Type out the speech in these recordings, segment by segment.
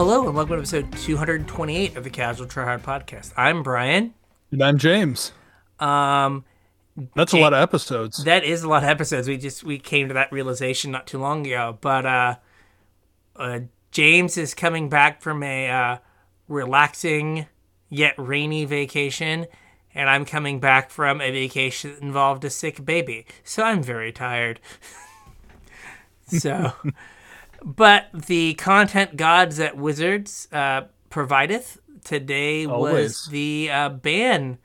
Hello and welcome to episode 228 of the Casual Tryhard Podcast. I'm Brian. And I'm James. Um, That's a lot of episodes. that is a lot of episodes. We just we came to that realization not too long ago. But uh, uh James is coming back from a uh, relaxing yet rainy vacation, and I'm coming back from a vacation that involved a sick baby. So I'm very tired. so, but the content gods at Wizards uh, provideth today was the uh, ban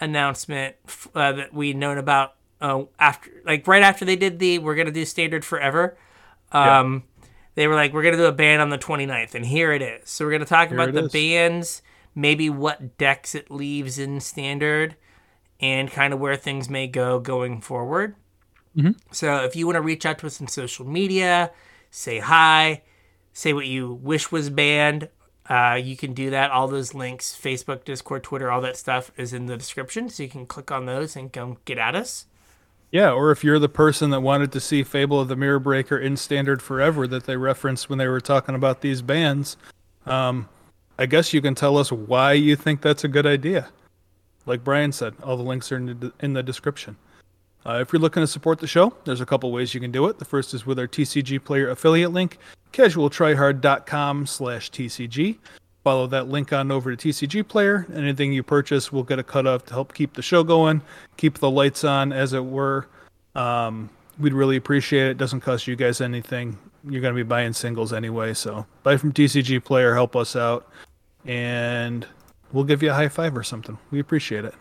announcement f- uh, that we known about uh, after, like right after they did the we're gonna do standard forever. Um, They were like, we're gonna do a ban on the 29th, and here it is. So we're gonna talk about the is. bans, maybe what decks it leaves in standard, and kind of where things may go going forward. So if you want to reach out to us on social media, say hi, say what you wish was banned, uh, you can do that. All those links, Facebook, Discord, Twitter, all that stuff is in the description. So you can click on those and come get at us. Yeah, or if you're the person that wanted to see Fable of the Mirror Breaker in standard forever that they referenced when they were talking about these bands, um, I guess you can tell us why you think that's a good idea. Like Brian said, all the links are in the, in the description. Uh, if you're looking to support the show, there's a couple ways you can do it. The first is with our TCG player affiliate link, casualtryhard.com slash TCG. Follow that link on over to TCG Player. Anything you purchase will get a cut off to help keep the show going, keep the lights on, as it were. Um, we'd really appreciate it. It doesn't cost you guys anything. You're going to be buying singles anyway, so buy from TCG Player, help us out, and we'll give you a high five or something. We appreciate it.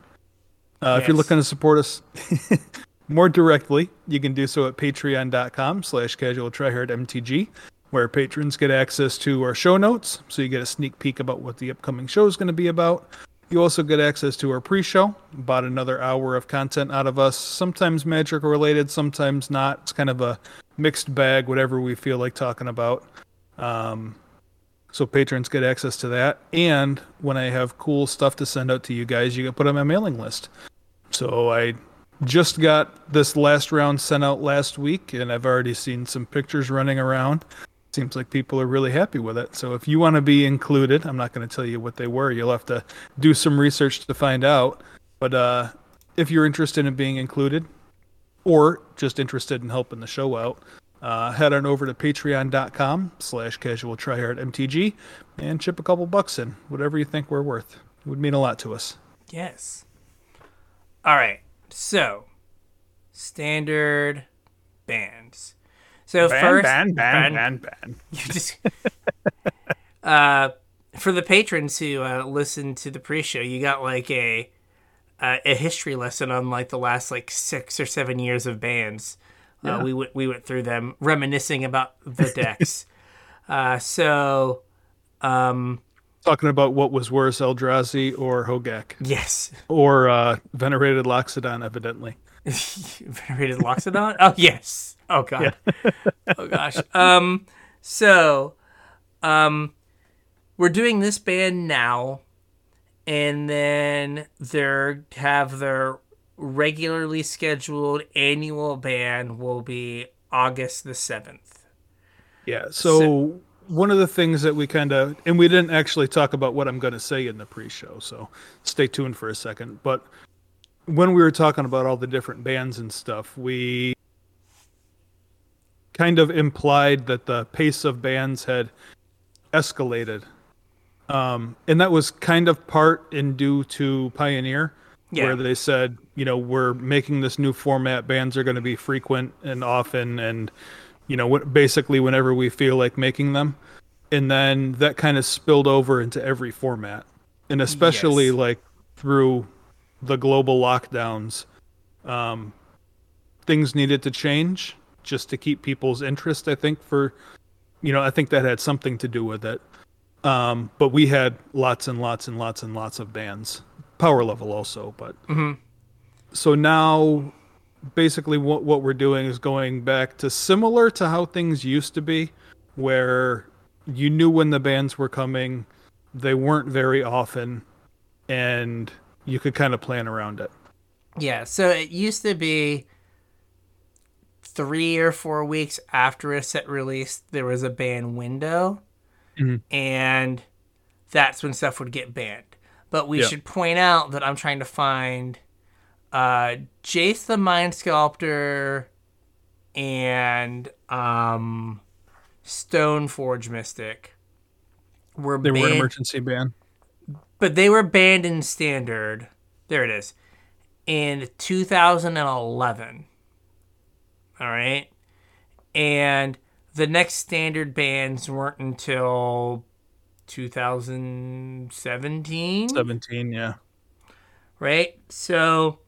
Uh, If you're looking to support us more directly, you can do so at patreon.com slash casual mtg where patrons get access to our show notes, so you get a sneak peek about what the upcoming show is going to be about. You also get access to our pre-show, about another hour of content out of us, sometimes magic related, sometimes not. It's kind of a mixed bag, whatever we feel like talking about. Um, so patrons get access to that, and when I have cool stuff to send out to you guys, you get put on my mailing list. So I just got this last round sent out last week, and I've already seen some pictures running around. Seems like people are really happy with it. So if you want to be included, I'm not going to tell you what they were. You'll have to do some research to find out. But uh, if you're interested in being included, or just interested in helping the show out, uh, head on over to patreon.com slash casual mtg and chip a couple bucks in, whatever you think we're worth. It would mean a lot to us. Yes. All right. So, standard bands. So first, ban. you just uh, for the patrons who uh, listen to the pre-show, you got like a uh, a history lesson on like the last like six or seven years of bands. Uh, we went we went through them, reminiscing about the decks. uh, so, um, Talking about what was worse, Eldrazi or Hogak, yes, or uh, venerated Loxodon, evidently. venerated Loxodon. Oh yes. Oh god. oh gosh. Um. So, um, we're doing this band now, and then they have their regularly scheduled annual band will be August the seventh. Yeah. So, one of the things that we kind of, and we didn't actually talk about what I'm going to say in the pre-show, so stay tuned for a second. But when we were talking about all the different bands and stuff, we kind of implied that the pace of bands had escalated. Um, and that was kind of part in due to Pioneer, Yeah. where they said, you know, we're making this new format. Bands are going to be frequent and often, and you know, what basically whenever we feel like making them. And then that kind of spilled over into every format, and especially Yes. like through the global lockdowns, um, things needed to change just to keep people's interest. I think for, you know, I think that had something to do with it. Um, but we had lots and lots and lots and lots of bands, power level also. But so now, basically, what what we're doing is going back to similar to how things used to be, where you knew when the bands were coming, they weren't very often, and you could kind of plan around it. Yeah, so it used to be three or four weeks after a set release, there was a ban window. Mm-hmm. and that's when stuff would get banned. But we Yeah. should point out that I'm trying to find uh, Jace the Mind Sculptor and um, Stoneforge Mystic were They were an emergency ban. but they were banned in Standard. There it is. In 2011. All right. And the next Standard bans weren't until 2017 Seventeen, yeah. right? So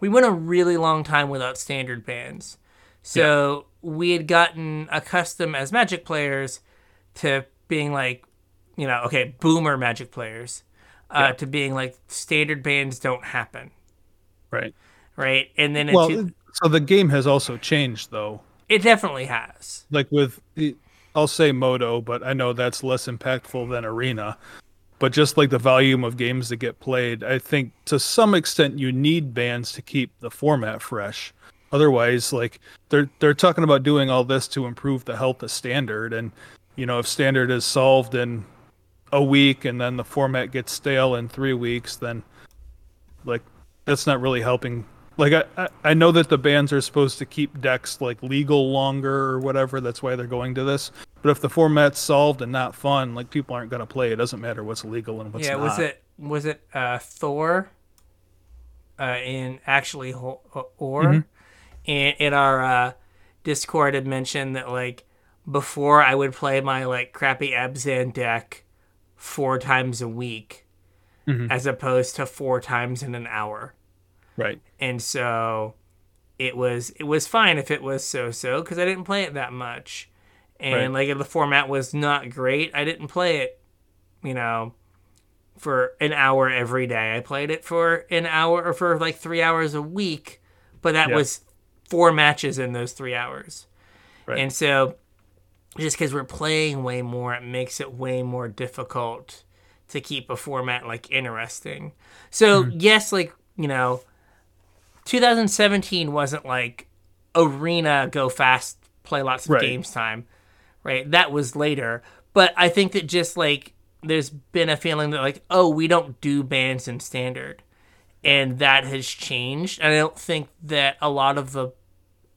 we went a really long time without standard bans. So we had gotten accustomed as Magic players to being like, you know, okay, boomer Magic players, uh, Yeah. to being like standard bans don't happen, Right. right? And then Well, into, so the game has also changed though. it definitely has. Like with, I'll say Modo, but I know that's less impactful than Arena. But just like the volume of games that get played, I think to some extent you need bans to keep the format fresh. Otherwise, like they're they're talking about doing all this to improve the health of standard, and you know if standard is solved in a week and then the format gets stale in three weeks, then like that's not really helping. Like I, I know that the bans are supposed to keep decks like legal longer or whatever. That's why they're going to this. But if the format's solved and not fun, like people aren't gonna play. It doesn't matter what's legal and what's yeah, not. was it was it uh, Thor? Uh, in actually or Mm-hmm. in, in our uh, Discord had mentioned that like before I would play my like crappy Abzan deck four times a week, Mm-hmm. as opposed to four times in an hour, Right. and so it was it was fine if it was so so because I didn't play it that much, and Right. like if the format was not great, I didn't play it, you know, for an hour every day. I played it for an hour or for like three hours a week, but that Yeah. was four matches in those three hours. Right. And so just because we're playing way more, it makes it way more difficult to keep a format like interesting. So, mm-hmm. yes, like, you know, 2017 wasn't like arena, go fast, play lots of Right. games time, right? That was later. But I think that just like there's been a feeling that like, oh, we don't do bands in standard. And that has changed. And I don't think that a lot of the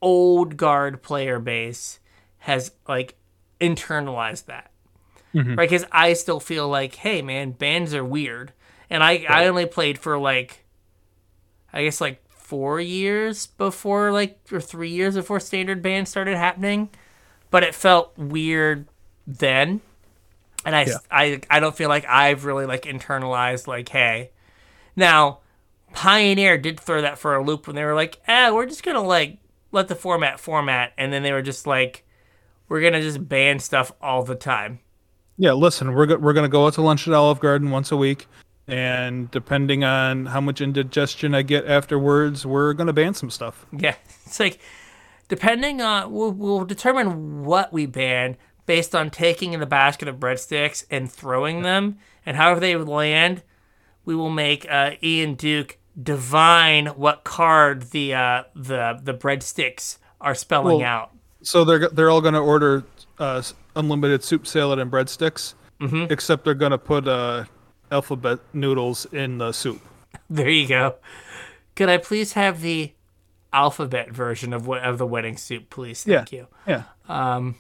old guard player base has like internalized that. Mm-hmm. Right? Because I still feel like, hey, man, bands are weird. And I, I only played for like, I guess like four years before, like, or three years before standard bands started happening. But it felt weird then. And I, Yeah. I, I don't feel like I've really like internalized, like, hey, now, Pioneer did throw that for a loop when they were like, eh, we're just gonna like let the format format, and then they were just like, we're gonna just ban stuff all the time. Yeah, listen, we're go- we're gonna go out to lunch at Olive Garden once a week, and depending on how much indigestion I get afterwards, we're gonna ban some stuff. Yeah, it's like depending on we'll, we'll determine what we ban based on taking in a basket of breadsticks and throwing them, and however they land, we will make uh, Ian Duke divine what card the uh, the the breadsticks are spelling Well, out. So they're they're all gonna order uh, unlimited soup salad and breadsticks, except they're gonna put uh, alphabet noodles in the soup. There you go. Could I please have the alphabet version of what of the wedding soup, please? Thank you. Yeah, um,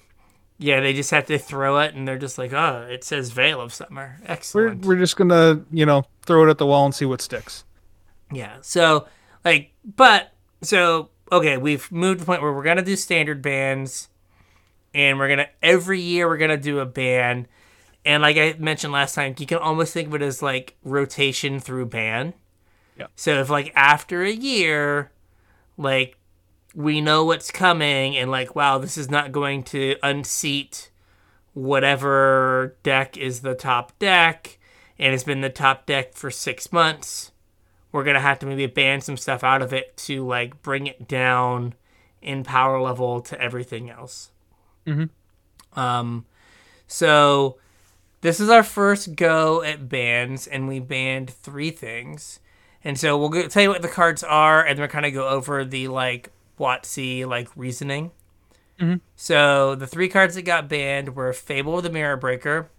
Yeah, they just have to throw it, and they're just like, "Oh, it says Veil of Summer." we're Excellent. we're just gonna you know throw it at the wall and see what sticks. Yeah. So, like, but so okay, we've moved to the point where we're gonna do standard bands, and we're gonna every year we're gonna do a ban, and like I mentioned last time, you can almost think of it as like rotation through ban. Yeah. So if like after a year, like we know what's coming, and like wow, this is not going to unseat whatever deck is the top deck, and it's been the top deck for six months we're gonna have to maybe ban some stuff out of it to like bring it down in power level to everything else. Mm-hmm. Um, so this is our first go at bans, and we banned three things. And so we'll go, tell you what the cards are, and then we'll kind of go over the like WotC like reasoning. So the three cards that got banned were Fable of the Mirror Breaker,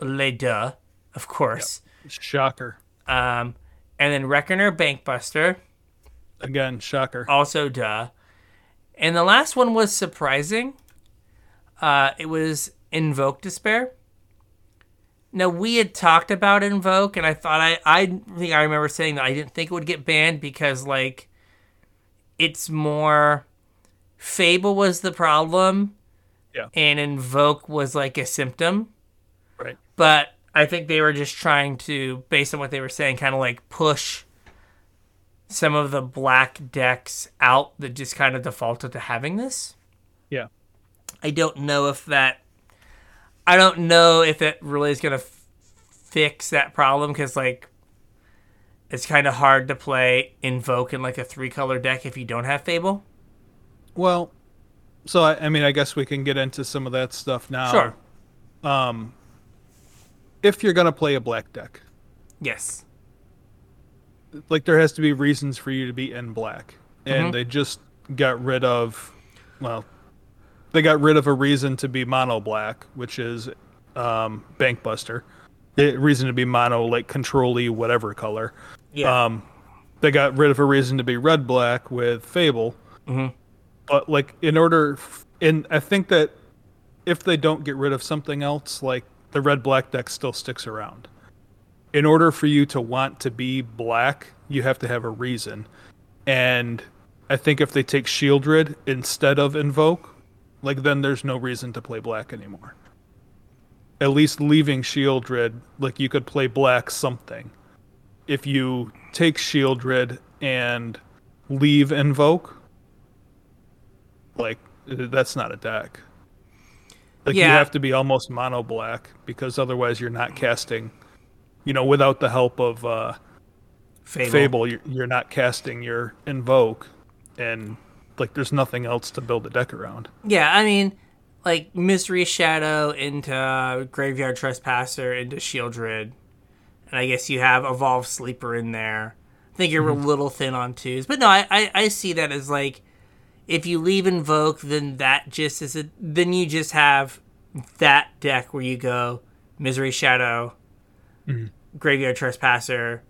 Les Deux, of course. Yep. Shocker. Um, and then Reckoner Bankbuster. Again, shocker. Also, duh. And the last one was surprising. Uh, it was Invoke Despair. Now we had talked about Invoke, and I thought I I think I remember saying that I didn't think it would get banned because like it's more Fable was the problem, yeah, and Invoke was like a symptom, right? But I think they were just trying to, based on what they were saying, kind of like push some of the black decks out that just kind of defaulted to having this. Yeah. I don't know if that. I don't know if it really is going to f- fix that problem because, like, it's kind of hard to play Invoke in like a three color deck if you don't have Fable. Well, so I, I mean, I guess we can get into some of that stuff now. Sure. Um, if you're gonna play a black deck, yes, like there has to be reasons for you to be in black, and mm-hmm. they just got rid of, well, they got rid of a reason to be mono black, which is um, Bankbuster. The reason to be mono, like control whatever color. Yeah. Um, they got rid of a reason to be red black with Fable. Mm-hmm. But like in order, and I think that if they don't get rid of something else, like the red black deck still sticks around. In order for you to want to be black, you have to have a reason. And I think if they take Sheoldred instead of Invoke, like then there's no reason to play black anymore. At least leaving Sheoldred, like you could play black something. If you take Sheoldred and leave Invoke, like that's not a deck. Like yeah. you have to be almost mono black because otherwise you're not casting. You know, without the help of uh, Fable, Fable you're, you're not casting your invoke, and like there's nothing else to build a deck around. Yeah, I mean, like Misery Shadow into Graveyard Trespasser into Sheoldred, and I guess you have Evolve Sleeper in there. I think you're mm-hmm. a little thin on twos, but no, I, I I see that as like if you leave invoke, then that just is a then you just have that deck where you go misery shadow, mm-hmm. graveyard trespasser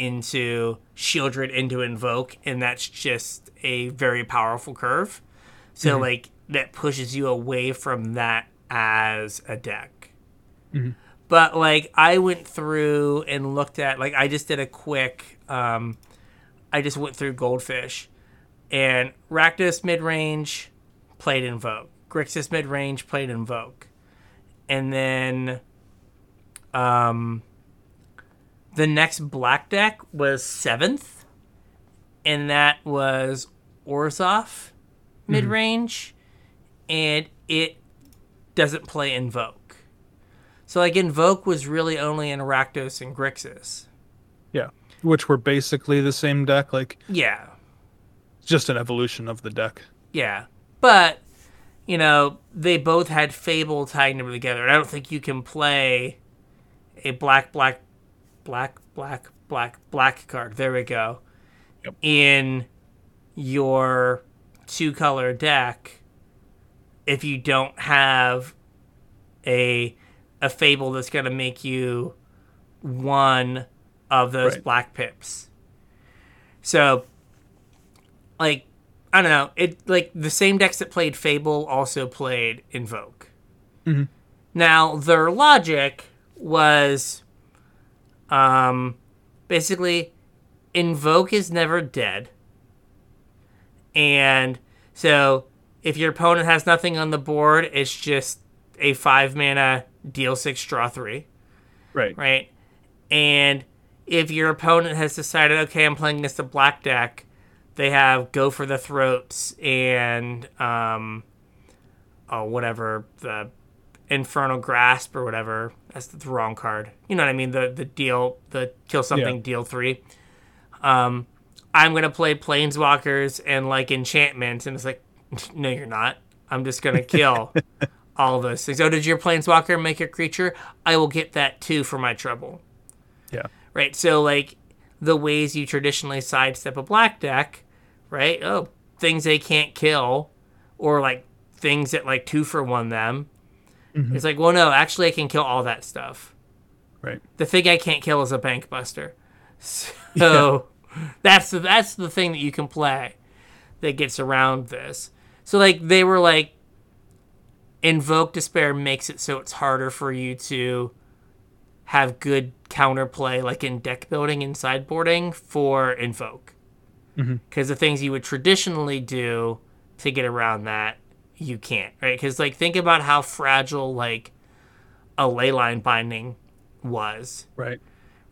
into Sheoldred into invoke, and that's just a very powerful curve. So mm-hmm. like that pushes you away from that as a deck. Mm-hmm. But like I went through and looked at like I just did a quick um I just went through goldfish and Rakdos mid range played Invoke. Grixis mid range played Invoke. And then um, the next black deck was seventh, and that was Orzhov mid range, mm-hmm. and it doesn't play Invoke. So, like, Invoke was really only in Rakdos and Grixis. Yeah. Which were basically the same deck. Like, yeah just an evolution of the deck. Yeah. But, you know, they both had Fable tying them together. And I don't think you can play a black, black, black, black, black, black card. There we go. Yep. In your two color deck if you don't have a a fable that's going to make you one of those right. black pips. So like I don't know. It like the same decks that played Fable also played Invoke. Mm-hmm. Now their logic was, um, basically, Invoke is never dead, and so if your opponent has nothing on the board, it's just a five mana deal six draw three. Right. Right. And if your opponent has decided, okay, I'm playing against a black deck, they have go for the throats and um, oh whatever the infernal grasp or whatever. That's the wrong card. You know what I mean? The the deal the kill something yeah. deal three. Um, I'm gonna play planeswalkers and like enchantments, and it's like, no, you're not. I'm just gonna kill all those things. Oh, did your planeswalker make a creature? I will get that too for my trouble. Yeah. Right. So like the ways you traditionally sidestep a black deck right? Oh, things they can't kill, or like things that like two for one them. Mm-hmm. It's like, well, no, actually, I can kill all that stuff. Right. The thing I can't kill is a bank buster. So yeah. that's the that's the thing that you can play that gets around this. So like they were like invoke despair makes it so it's harder for you to have good counterplay like in deck building and sideboarding for invoke. Because mm-hmm. the things you would traditionally do to get around that, you can't, right? Because like think about how fragile like a leyline binding was. Right.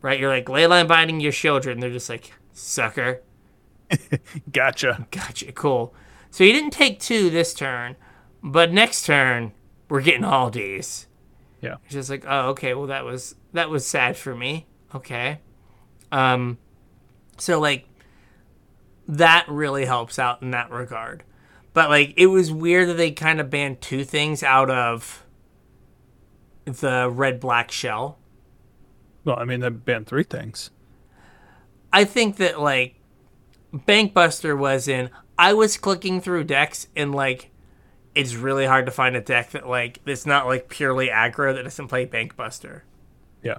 Right. You're like leyline binding your children. They're just like sucker. gotcha. Gotcha. Cool. So you didn't take two this turn, but next turn we're getting all D's. Yeah. It's just like, oh, okay. Well, that was that was sad for me. Okay. Um. So like, that really helps out in that regard. But like, it was weird that they kind of banned two things out of the red black shell. Well, I mean, they banned three things. I think that like Bankbuster was in. I was clicking through decks and like it's really hard to find a deck that like it's not like purely aggro that doesn't play Bankbuster. Yeah.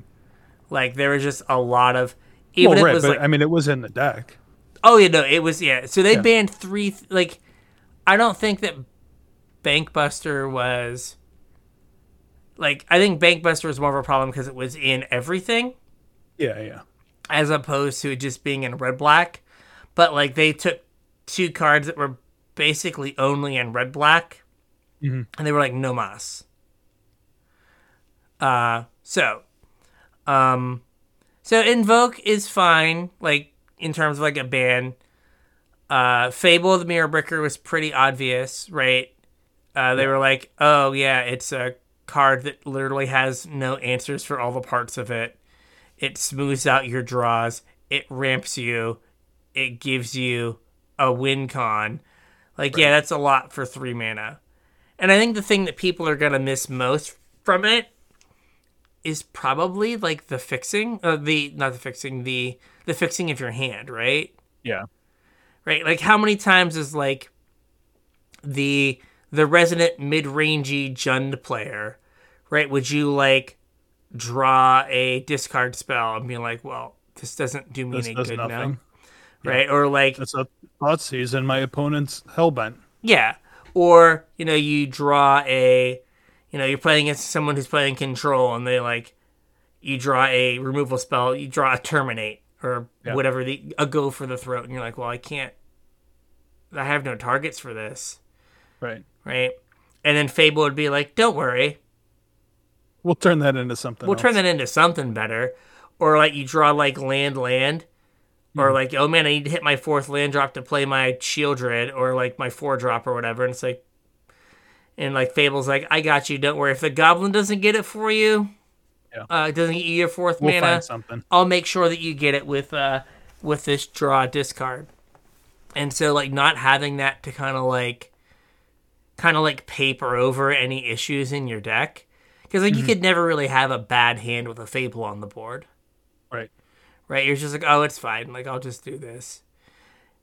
Like there was just a lot of even well, right, it was but, like I mean it was in the deck. Oh yeah, no, it was yeah. So they Yeah. banned three like I don't think that Bankbuster was like I think Bankbuster was more of a problem because it was in everything Yeah, yeah. as opposed to it just being in red black. But like they took two cards that were basically only in red black, Mhm. and they were like no mas. Uh, so, um, so invoke is fine, like in terms of like a ban. Uh, Fable of the Mirror Breaker was pretty obvious, right? Uh, they were like, oh yeah, it's a card that literally has no answers for all the parts of it. It smooths out your draws. It ramps you. It gives you a win con. Like, yeah, that's a lot for three mana. And I think the thing that people are gonna miss most from it is probably like the fixing, uh, the not the fixing, the the fixing of your hand, right? Yeah. Right. Like, how many times is like the the resident mid rangey Jund player, right? Would you like draw a discard spell and be like, well, this doesn't do me This any good nothing. now, right? Or like, That's a thought season. My opponent's hellbent. Yeah. Or, you know, you draw a you know, you're playing against someone who's playing control and they like you draw a removal spell, you draw a terminate or Yeah. whatever the a go for the throat and you're like, Well, I can't I have no targets for this. Right. Right? And then Fable would be like, Don't worry. We'll turn that into something. We'll else. turn that into something better. Or like you draw like land land. Hmm. Or like, oh man, I need to hit my fourth land drop to play my Sheoldred or like my four drop or whatever. And it's like and like Fable's like, I got you, don't worry. If the goblin doesn't get it for you, Yeah. uh it doesn't get you your fourth We'll mana, something. I'll make sure that you get it with uh with this draw discard. And so like not having that to kind of like kind of like paper over any issues in your deck because like you could never really have a bad hand with a fable on the board Right. right you're just like oh it's fine like i'll just do this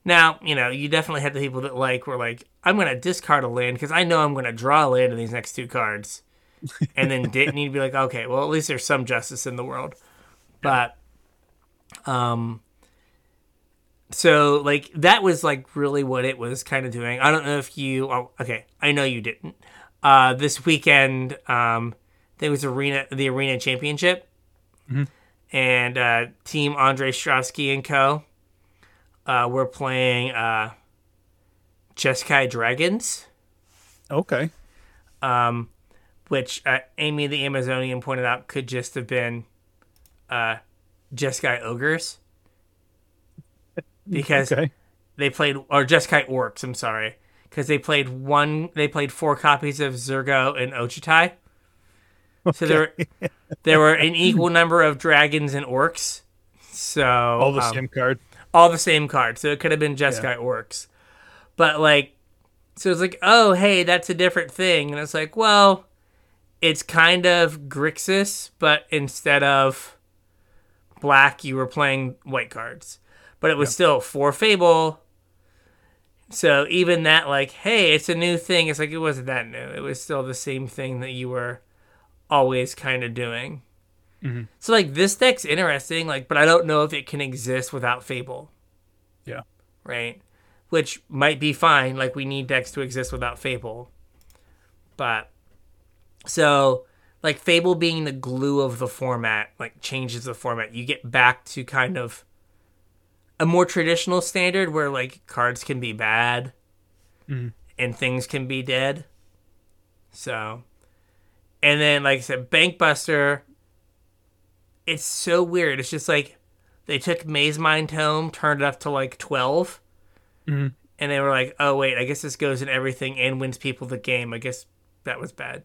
now you know you definitely had the people that like were like i'm gonna discard a land because i know i'm gonna draw a land in these next two cards and then didn't need to be like okay well at least there's some justice in the world. But um so like that was like really what it was kind of doing. I don't know if you oh, okay i know you didn't. Uh this weekend um there was arena the arena championship. And uh team andre Strowski and co uh were playing uh jeskai dragons. Okay. um, which uh, Amy the Amazonian pointed out could just have been uh, Jeskai ogres because Okay. they played or Jeskai orcs. I'm sorry, because they played one. They played four copies of Zurgo and Ojutai. So there, were, there were an equal number of dragons and orcs. So All the um, same card. all the same card. So it could have been Jeskai Orcs. But like so it's like, oh hey, that's a different thing. And it's like, well, it's kind of Grixis, but instead of black, you were playing white cards. But it was still for Fable. So even that, like, hey, it's a new thing. It's like it wasn't that new. It was still the same thing that you were always kind of doing. Mm-hmm. So like this deck's interesting, like, but I don't know if it can exist without Fable, Yeah. right? Which might be fine. Like we need decks to exist without Fable, but so like Fable being the glue of the format, like changes the format. You get back to kind of a more traditional standard where like cards can be bad mm-hmm. and things can be dead. So, and then like I said, Bankbuster. It's so weird. It's just like they took Mazemind Tome, turned it up to like 12 mm-hmm. and they were like, "Oh wait, I guess this goes in everything and wins people the game." I guess that was bad.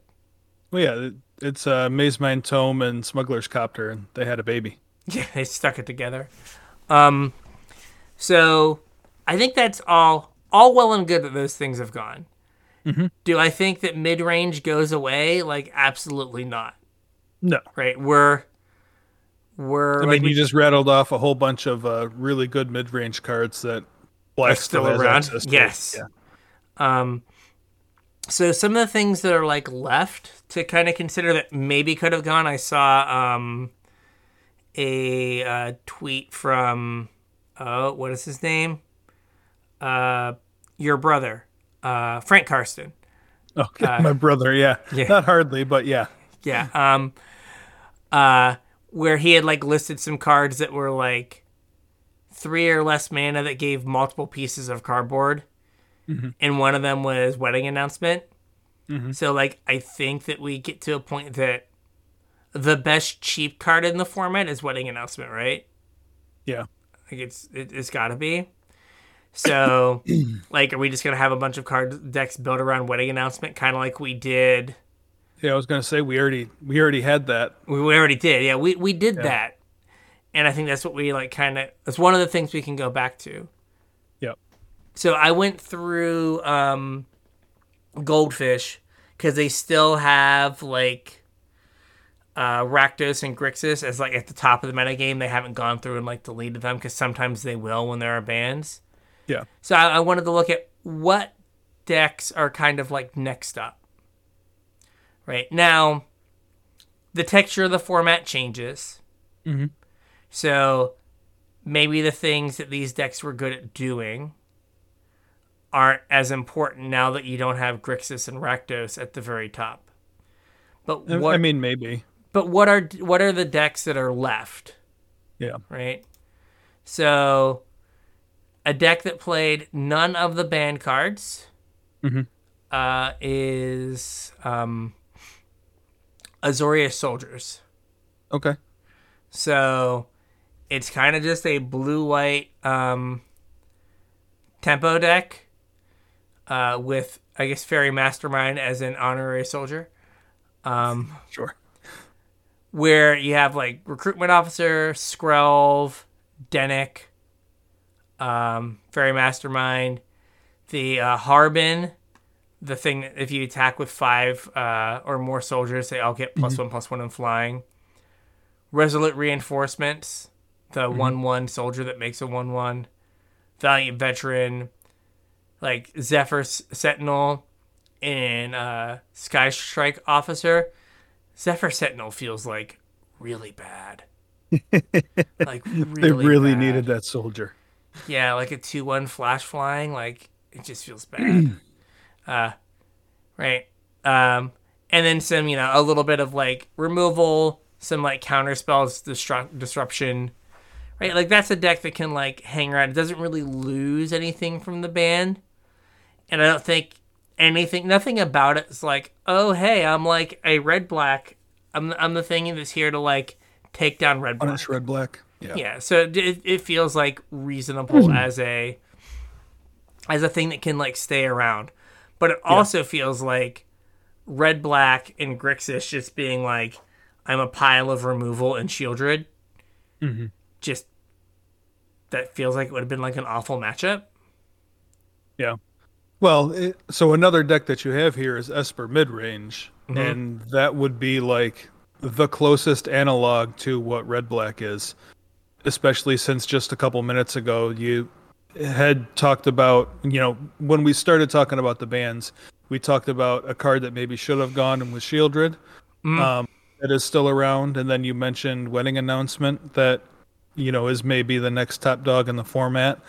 Well, yeah, it's uh, Mazemind Tome and Smuggler's Copter, and they had a baby. Yeah, they stuck it together. Um, so I think that's all all well and good that those things have gone. Do I think that mid range goes away? Like, absolutely not. No, Right? We're we're I like mean we- you just rattled off a whole bunch of uh, really good mid-range cards that Black still still, around. Yes. Yeah. Um, so some of the things that are like left to kind of consider that maybe could have gone. I saw um, a uh, tweet from oh, what is his name? Uh, your brother, uh, Frank Karsten. Okay, my brother. Yeah. Uh, yeah. not hardly, but yeah. Yeah. Um, uh, where he had like listed some cards that were like three or less mana that gave multiple pieces of cardboard, Mm-hmm. and one of them was wedding announcement. Mm-hmm. So like, I think that we get to a point that the best cheap card in the format is wedding announcement, right? Yeah. Like it's it, it's got to be. So, like, are we just gonna have a bunch of card decks built around wedding announcement, kind of like we did? Yeah, I was gonna say we already we already had that. We, we already did. Yeah, we, we did that. And I think that's what we like kind of that's one of the things we can go back to. So I went through um Goldfish cuz they still have like uh Rakdos and Grixis as like at the top of the metagame. They haven't gone through and like deleted them cuz sometimes they will when there are bans. Yeah. So I, I wanted to look at what decks are kind of like next up. Right now, the texture of the format changes. Mhm. So maybe the things that these decks were good at doing aren't as important now that you don't have Grixis and Rakdos at the very top. But I- what I mean, maybe. but what are what are the decks that are left? Yeah. right? So, a deck that played none of the banned cards mm-hmm. uh, is um, Azorius Soldiers. Okay. So, it's kind of just a blue white um, tempo deck uh, with, I guess, Fairy Mastermind as an honorary soldier. Um, Sure. where you have like recruitment officer, Skrelv, Dennick, um, Fairy Mastermind, the uh, Harbin, the thing that if you attack with five uh, or more soldiers, they all get plus one plus one in flying. Resolute reinforcements, the one one soldier that makes a one one. Valiant veteran, like Zephyr S- Sentinel, and uh, Sky Strike officer. Zephyr Sentinel feels like really bad. like really They really bad. needed that soldier. Yeah, like a two one flash flying, like it just feels bad. uh right. Um and then some, you know, a little bit of like removal, some like counter spells, disrupt disruption. Right? Like that's a deck that can like hang around. It doesn't really lose anything from the ban. And I don't think anything nothing about it is like, oh hey, I'm like a red black. I'm I'm the thing that's here to like take down red black. Punish red black. Yeah. Yeah, so it, it- it feels like reasonable as a as a thing that can like stay around, but it also feels like red black and Grixis just being like I'm a pile of removal and Sheoldred. Mm-hmm. Just that feels like it would have been like an awful matchup. Yeah. Well, it, so another deck that you have here is Esper mid range, Mm-hmm. and that would be like the closest analog to what red black is, especially since just a couple minutes ago you had talked about, you know, when we started talking about the bans, we talked about a card that maybe should have gone and was Sheoldred. mm. um, that is still around, and then you mentioned wedding announcement that you know is maybe the next top dog in the format.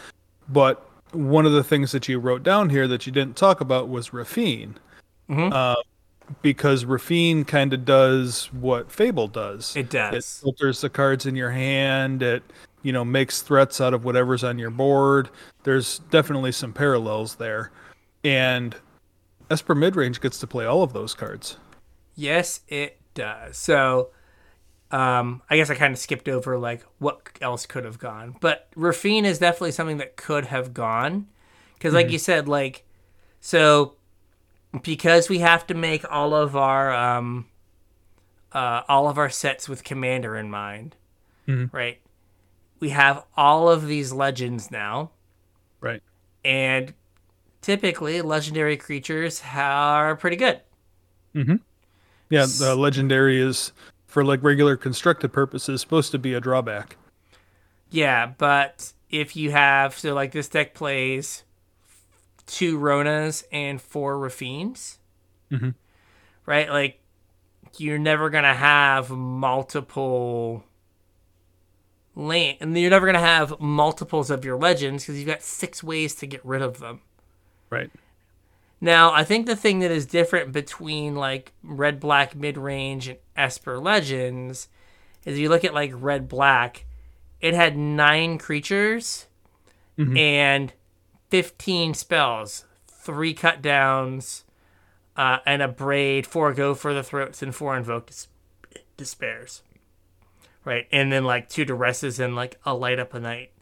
But one of the things that you wrote down here that you didn't talk about was Raffine. Mm-hmm. Uh, because Raffine kind of does what Fable does. It does. It filters the cards in your hand. It you know makes threats out of whatever's on your board. There's definitely some parallels there, and Esper Midrange gets to play all of those cards. Yes, it does. So, um, I guess I kind of skipped over like what else could have gone, but Raffine is definitely something that could have gone because, like mm-hmm. you said, like so because we have to make all of our um, uh, all of our sets with commander in mind, mm-hmm. right? We have all of these legends now, right? And typically, legendary creatures are pretty good. Mm-hmm. Yeah, the legendary is for like regular constructed purposes supposed to be a drawback. Yeah, but if you have so like this deck plays two Ronas and four Raffines, Mm-hmm. Right? Like, you're never going to have multiple land, and you're never going to have multiples of your legends because you've got six ways to get rid of them. Right. Now, I think the thing that is different between like red black mid range and Esper Legends is if you look at like red black, it had nine creatures mm-hmm. and 15 spells, three cut downs, uh, and Abrade, four go for the throats, and four invoke dis- despairs. Right, and then like two duresses and like a light up a night,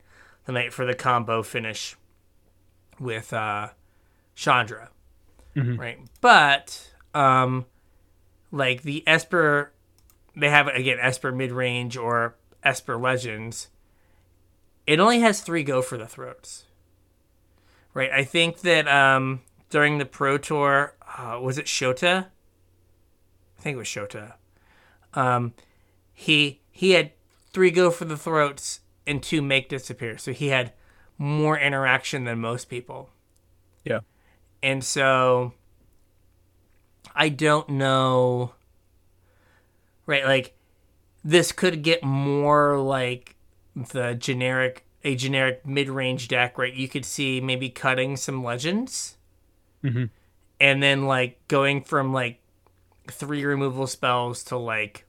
the night for the combo finish with uh, Chandra. Mm-hmm. Right, but um, like the Esper, they have again Esper mid range or Esper Legends. It only has three go for the throats right? I think that um, during the Pro Tour, uh, was it Shota? I think it was Shota. Um, he he had three go for the throats and two make disappear, so he had more interaction than most people. Yeah, and so I don't know. Right, like this could get more like the generic a generic mid-range deck, right? You could see maybe cutting some legends, mm-hmm. and then like going from like three removal spells to like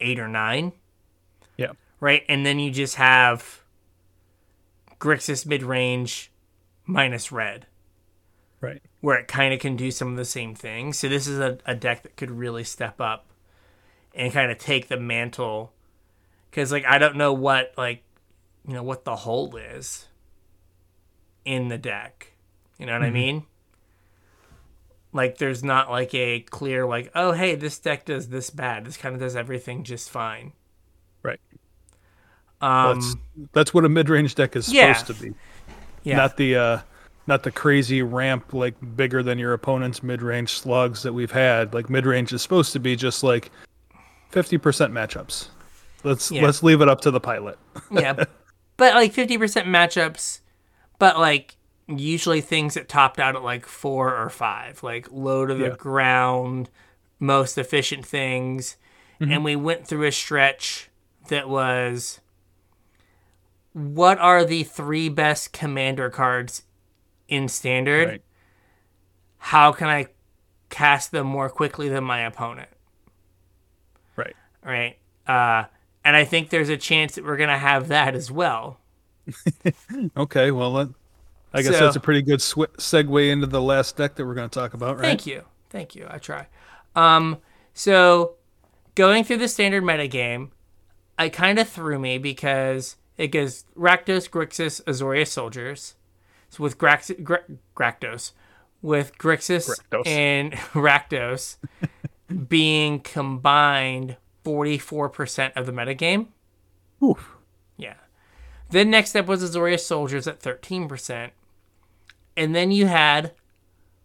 eight or nine. Yeah. Right, and then you just have Grixis mid-range minus red. Right. Where it kind of can do some of the same things. So this is a, a deck that could really step up and kind of take the mantle. Because like I don't know what like you know what the hole is in the deck. You know what mm-hmm. I mean? Like there's not like a clear like, oh hey, this deck does this bad. This kind of does everything just fine. Right. Um that's, that's what a mid-range deck is yeah. supposed to be. Yeah. Not the uh not the crazy ramp like bigger than your opponent's mid-range slugs that we've had. Like mid-range is supposed to be just like 50% matchups. Let's yeah. let's leave it up to the pilot. yeah. but like 50% matchups, but like usually things that topped out at like four or five, like low to the yeah. ground, most efficient things. Mm-hmm. And we went through a stretch that was what are the three best commander cards in standard? Right. How can I cast them more quickly than my opponent? Right. Right. Uh, and I think there's a chance that we're gonna have that as well. okay, well, I guess so, that's a pretty good sw- segue into the last deck that we're going to talk about, right? Thank you, thank you. I try. Um, so going through the standard meta game, I kind of threw me because it goes Rakdos, Grixis, Azorius soldiers. With Grax- Gra- Grakdos, with Grixis Grakdos. and Rakdos being combined 44% of the metagame. Oof. Yeah. Then next up was Azorius Soldiers at 13%. And then you had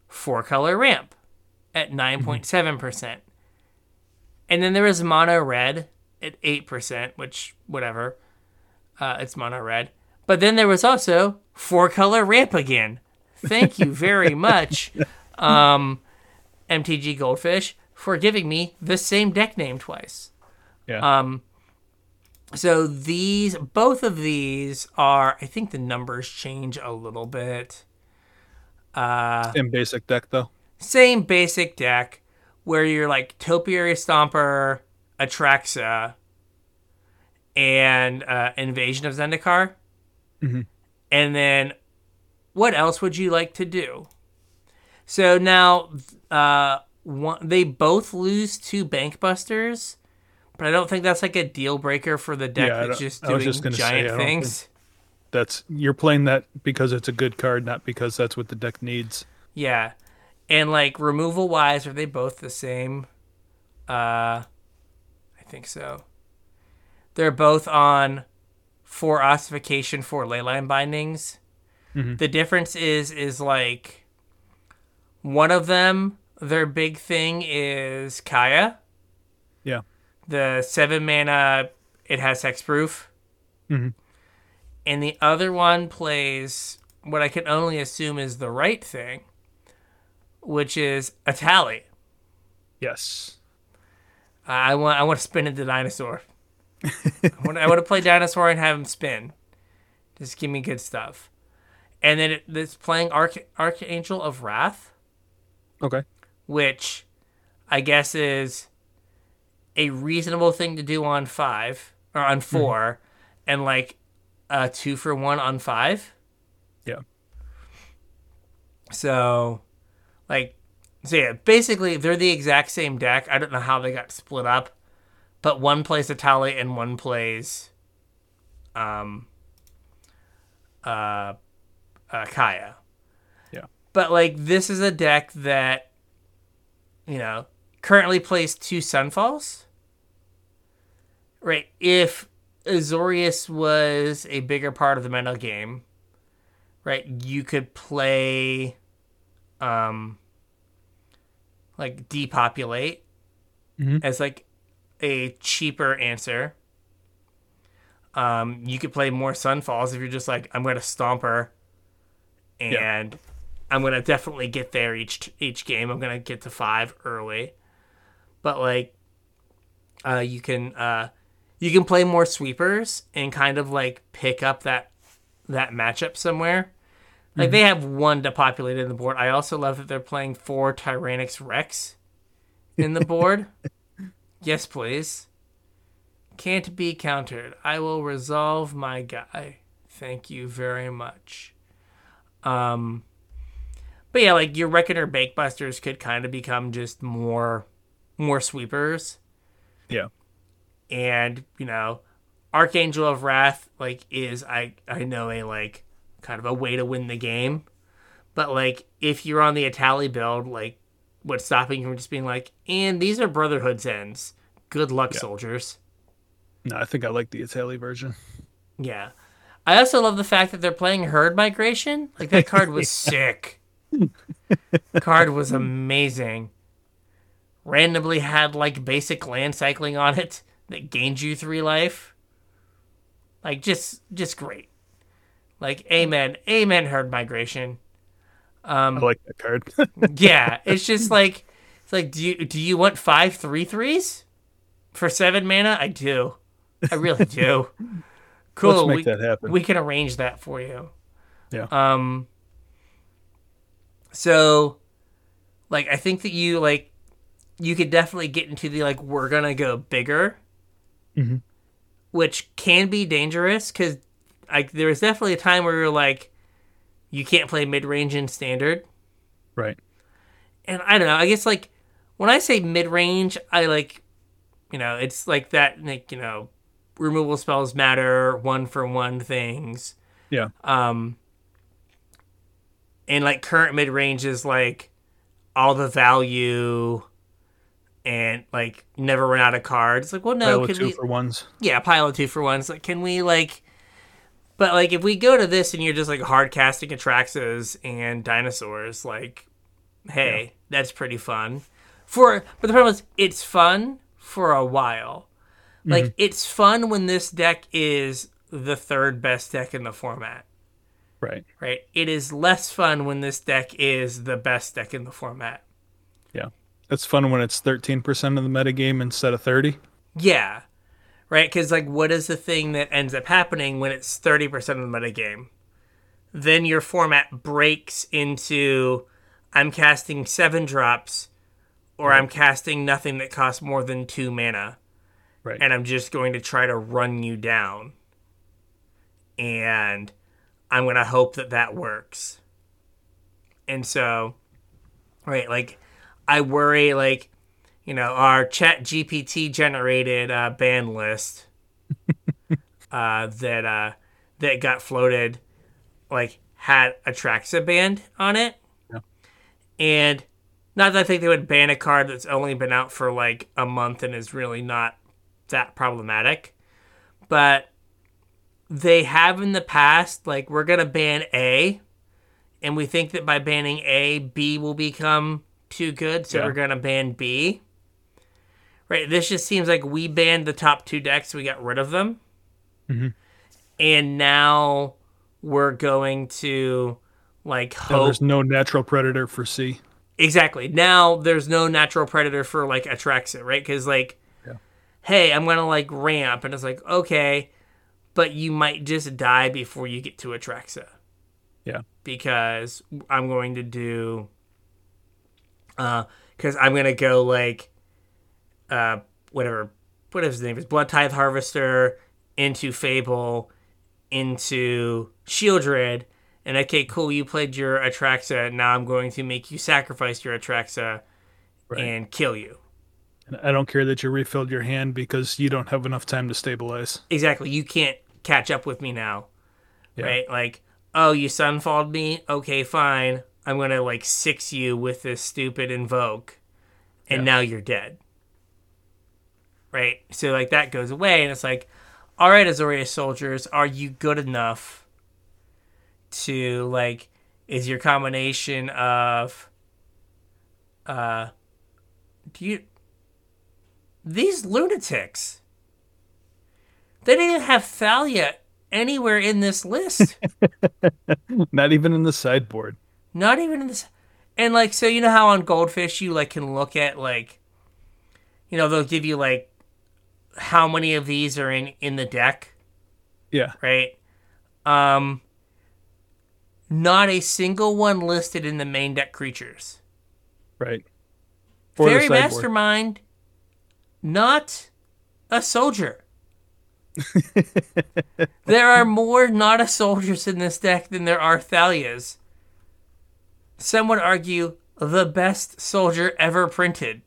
Four Color Ramp at 9.7%. percent And then there was Mono Red at 8%, which, whatever. Uh, it's Mono Red. But then there was also Four Color Ramp again. Thank you very much, um, MTG Goldfish for giving me the same deck name twice. Yeah. Um, so these, both of these are, I think the numbers change a little bit. Uh, In basic deck though. same basic deck where you're like Topiary Stomper, Atraxa, and uh, Invasion of Zendikar. Mhm. And then what else would you like to do? So now uh, one, they both lose two Bankbusters, but I don't think that's like a deal breaker for the deck Yeah, that's just I was doing just gonna say, giant don't things. That's you're playing that because it's a good card, not because that's what the deck needs. Yeah. And like removal wise, are they both the same? Uh I think so. They're both on four ossification, four leyline bindings. Mhm. The difference is is like one of them, their big thing is Kaya. Yeah. The seven mana it has hexproof. Mhm. And the other one plays what I can only assume is the right thing, which is Etali. Yes. I want I want to spin into dinosaur. I want I want to play dinosaur and have him spin. Just give me good stuff. And then it, it's playing Arch, Archangel of Wrath, Okay. which I guess is a reasonable thing to do on five or on mm-hmm. 4 and like a two for one on five. Yeah. So, like, so yeah, basically they're the exact same deck. I don't know how they got split up, but one plays Etali and one plays, um, uh, uh, Kaya. Yeah. But like, this is a deck that, you know, currently plays two Sunfalls. Right. If Azorius was a bigger part of the meta game, right, you could play um like depopulate Mhm. as like a cheaper answer. Um, you could play more Sunfalls if you're just like, I'm gonna stomper and I'm gonna definitely get there each each game. I'm gonna get to five early. But like uh you can uh you can play more sweepers and kind of like pick up that that matchup somewhere. Like they have one depopulated in the board. I also love that they're playing four Tyrranax Rex in the board. Yes, please. Can't be countered. I will resolve my guy. Thank you very much. Um but yeah, like your Reckoner Bankbusters could kind of become just more more sweepers Yeah. and you know archangel of wrath like is i i know a like kind of a way to win the game but like if you're on the Etali build like what's stopping him from just being like and these are brotherhood's ends. Good luck Yeah. soldiers. No, I think I like the Etali version. yeah. I also love the fact that they're playing herd migration. Like that card was sick. Card was amazing. Randomly had like basic land cycling on it that gained you three life. Like just just great. Like amen amen herd migration I like that card. yeah it's just like it's like do you do you want five three threes for seven mana i do i really do cool Let's make we, that happen. we can arrange that for you Yeah. um so like i think that you like you could definitely get into the like we're gonna go bigger Mhm. which can be dangerous because like there was definitely a time where you're like you can't play mid-range in standard right. and I don't know. I guess like when I say mid range, I like, you know, it's like that, like you know, removal spells matter, one for one things. Yeah. Um. And like current mid range is like all the value, and like never run out of cards. Like, well, no, Pile of can two we? for ones. yeah, pile of two for ones. Like, can we like? But like, if we go to this and you're just like hard casting Atraxas and dinosaurs, like, hey, that's pretty fun. For but the problem is, it's fun for a while. Like, mm-hmm. it's fun when this deck is the third best deck in the format, Right. right? It is less fun when this deck is the best deck in the format. Yeah. It's fun when it's 13% of the metagame instead of 30. Yeah. Right? Because, like, what is the thing that ends up happening when it's 30% of the metagame? Then your format breaks into I'm casting seven drops or right. I'm casting nothing that costs more than two mana. Right. And I'm just going to try to run you down. And I'm going to hope that that works. And so, right, like, I worry, like, you know, our chat GPT generated uh, ban list uh, that uh, that got floated, like, had a Atraxa banned on it. Yeah. And not that I think they would ban a card that's only been out for like a month and is really not that problematic. But they have in the past, like, we're going to ban A. And we think that by banning A, B will become too good. So yeah. we're going to ban B. Right. This just seems like we banned the top two decks, we got rid of them. Mm-hmm. And now we're going to, like, hope. there's no natural predator for C. Exactly. Now there's no natural predator for like Atraxa, right? Because like, yeah. hey, I'm gonna like ramp, and it's like okay, but you might just die before you get to Atraxa. Yeah. Because I'm going to do. Uh, because I'm gonna go like, uh, whatever, what his name is, Blood Tithe Harvester into Fable, into Sheoldred and okay, cool, you played your Atraxa. Now I'm going to make you sacrifice your Atraxa right. and kill you. And I don't care that you refilled your hand because you don't have enough time to stabilize. Exactly. You can't catch up with me now. Yeah. Right? Like, oh, you sunfalled me? Okay, fine. I'm going to like six you with this stupid invoke. And yeah. now you're dead. Right? So, like, that goes away. And it's like, all right, Azorius soldiers, are you good enough? to like is your combination of uh do you these lunatics they didn't have Thalia anywhere in this list. Not even in the sideboard. Not even in this and like so you know how on goldfish you like can look at like you know they'll give you like how many of these are in in the deck yeah right um not a single one listed in the main deck creatures. Right. For Fairy Mastermind, not a soldier. there are more not a soldiers in this deck than there are Thalias. Some would argue the best soldier ever printed.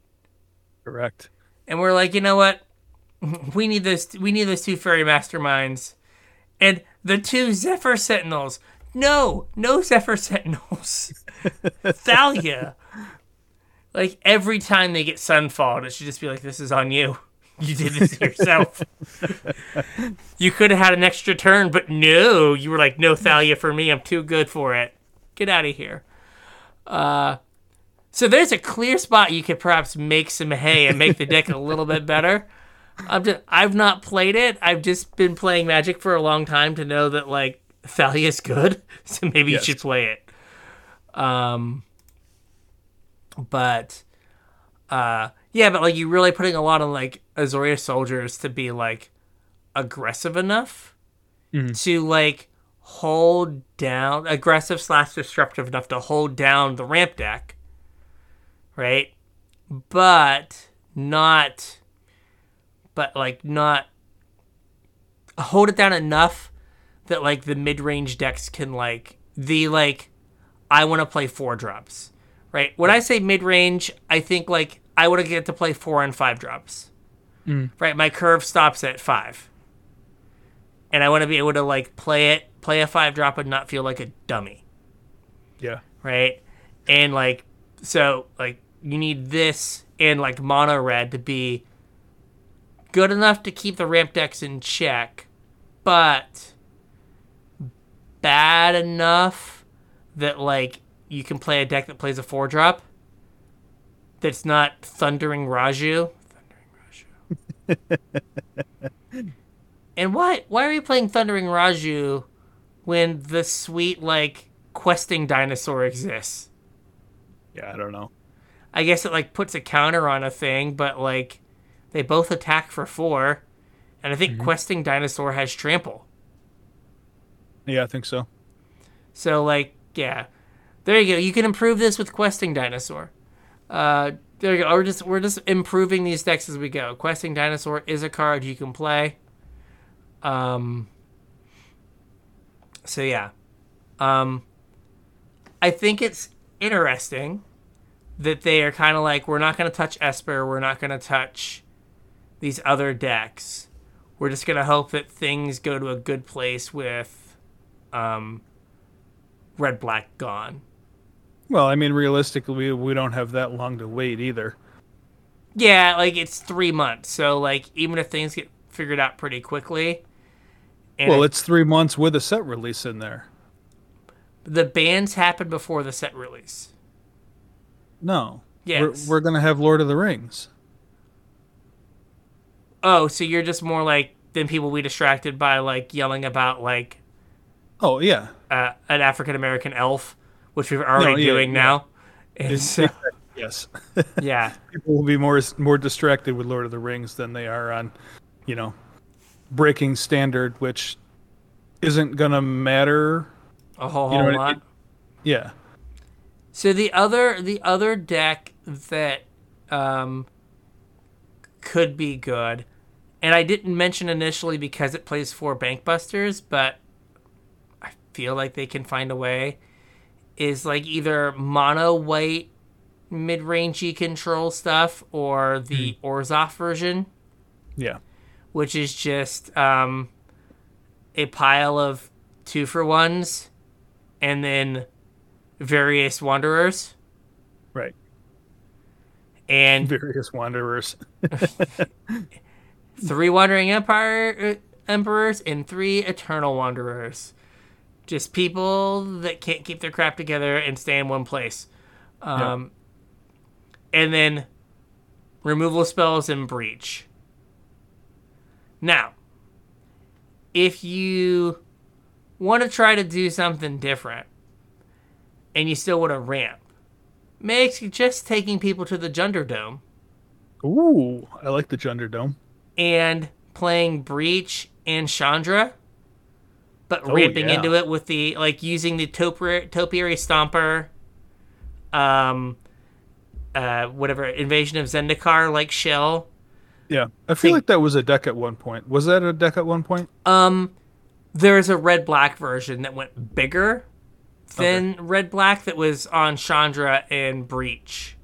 Correct. And we're like, you know what? We need this. We need those two fairy masterminds, and the two Zephyr Sentinels. No, no Zephyr Sentinels. Thalia. Like every time they get Sunfall, it should just be like, this is on you. You did this yourself. you could have had an extra turn, but no, you were like, no Thalia for me. I'm too good for it. Get out of here. Uh, so there's a clear spot you could perhaps make some hay and make the deck a little bit better. I'm just, I've not played it. I've just been playing Magic for a long time to know that like Thalia's good, so maybe yes. you should play it. Um, but uh, yeah, but like you're really putting a lot of like Azorius soldiers to be like aggressive enough mm-hmm. to like hold down aggressive slash disruptive enough to hold down the ramp deck, right? But not, but like not hold it down enough that like the mid-range decks can like the like I want to play four drops. Right? When I say mid-range, I think like I want to get to play four and five drops. Mm. Right? My curve stops at 5. And I want to be able to like play it, play a 5 drop and not feel like a dummy. Yeah. Right? And like so like you need this and like mono red to be good enough to keep the ramp decks in check, but bad enough that like you can play a deck that plays a four drop that's not Thundering Raiju. Thundering Raiju. and why why are you playing Thundering Raiju when the sweet like questing dinosaur exists? Yeah, I don't know. I guess it like puts a counter on a thing, but like they both attack for four, and I think mm-hmm. questing dinosaur has trample. Yeah, I think so. So like, yeah, there you go. You can improve this with questing dinosaur. Uh, there you go. We're just we're just improving these decks as we go. Questing dinosaur is a card you can play. Um. So yeah, um, I think it's interesting that they are kind of like we're not going to touch Esper, we're not going to touch these other decks. We're just going to hope that things go to a good place with um, red black gone. Well, I mean, realistically, we, we don't have that long to wait either. Yeah, like it's three months. So, like, even if things get figured out pretty quickly. well, it's three months with a set release in there. The bans happen before the set release. No. Yes. We're, we're going to have Lord of the Rings. Oh, so you're just more like than people we distracted by like yelling about like Oh yeah. Uh, an African American elf, which we're already no, yeah, doing yeah. now. And so, yes. yeah. People will be more more distracted with Lord of the Rings than they are on, you know, breaking standard, which isn't gonna matter a whole, whole lot. It, yeah. So the other the other deck that um, could be good, and I didn't mention initially because it plays four Bankbusters, but I feel like they can find a way. Is like either mono white mid rangey control stuff or the mm. Orzhov version. Yeah. Which is just um, a pile of two for ones and then various wanderers. Right. And various wanderers. three wandering empire uh, emperors and three eternal wanderers. Just people that can't keep their crap together and stay in one place. Um, yep. And then removal spells and breach. Now, if you want to try to do something different, and you still want to ramp. Makes just taking people to the gender Dome. Ooh, I like the Gender Dome. And playing Breach and Chandra, but oh, ramping yeah. into it with the like using the topiary, topiary Stomper, um, uh, whatever Invasion of Zendikar like shell. Yeah, I feel like that was a deck at one point. Was that a deck at one point? Um, there's a red black version that went bigger than okay. red black that was on Chandra and Breach.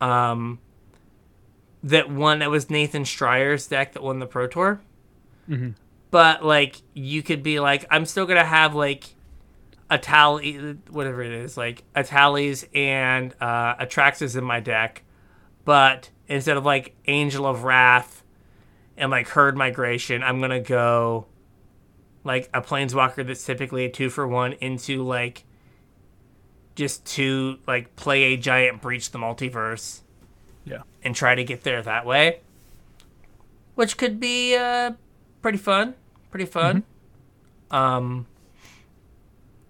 Um, that one that was Nathan Steuer's deck that won the Pro Tour. Mm-hmm. But like you could be like, I'm still gonna have like Etali, whatever it is, like Etalis and uh, Atraxas in my deck, but instead of like Angel of Wrath and like Herd Migration, I'm gonna go like a planeswalker that's typically a two for one into like just to like play a giant breach the multiverse. Yeah. And try to get there that way. Which could be uh pretty fun. Pretty fun. Mm-hmm. Um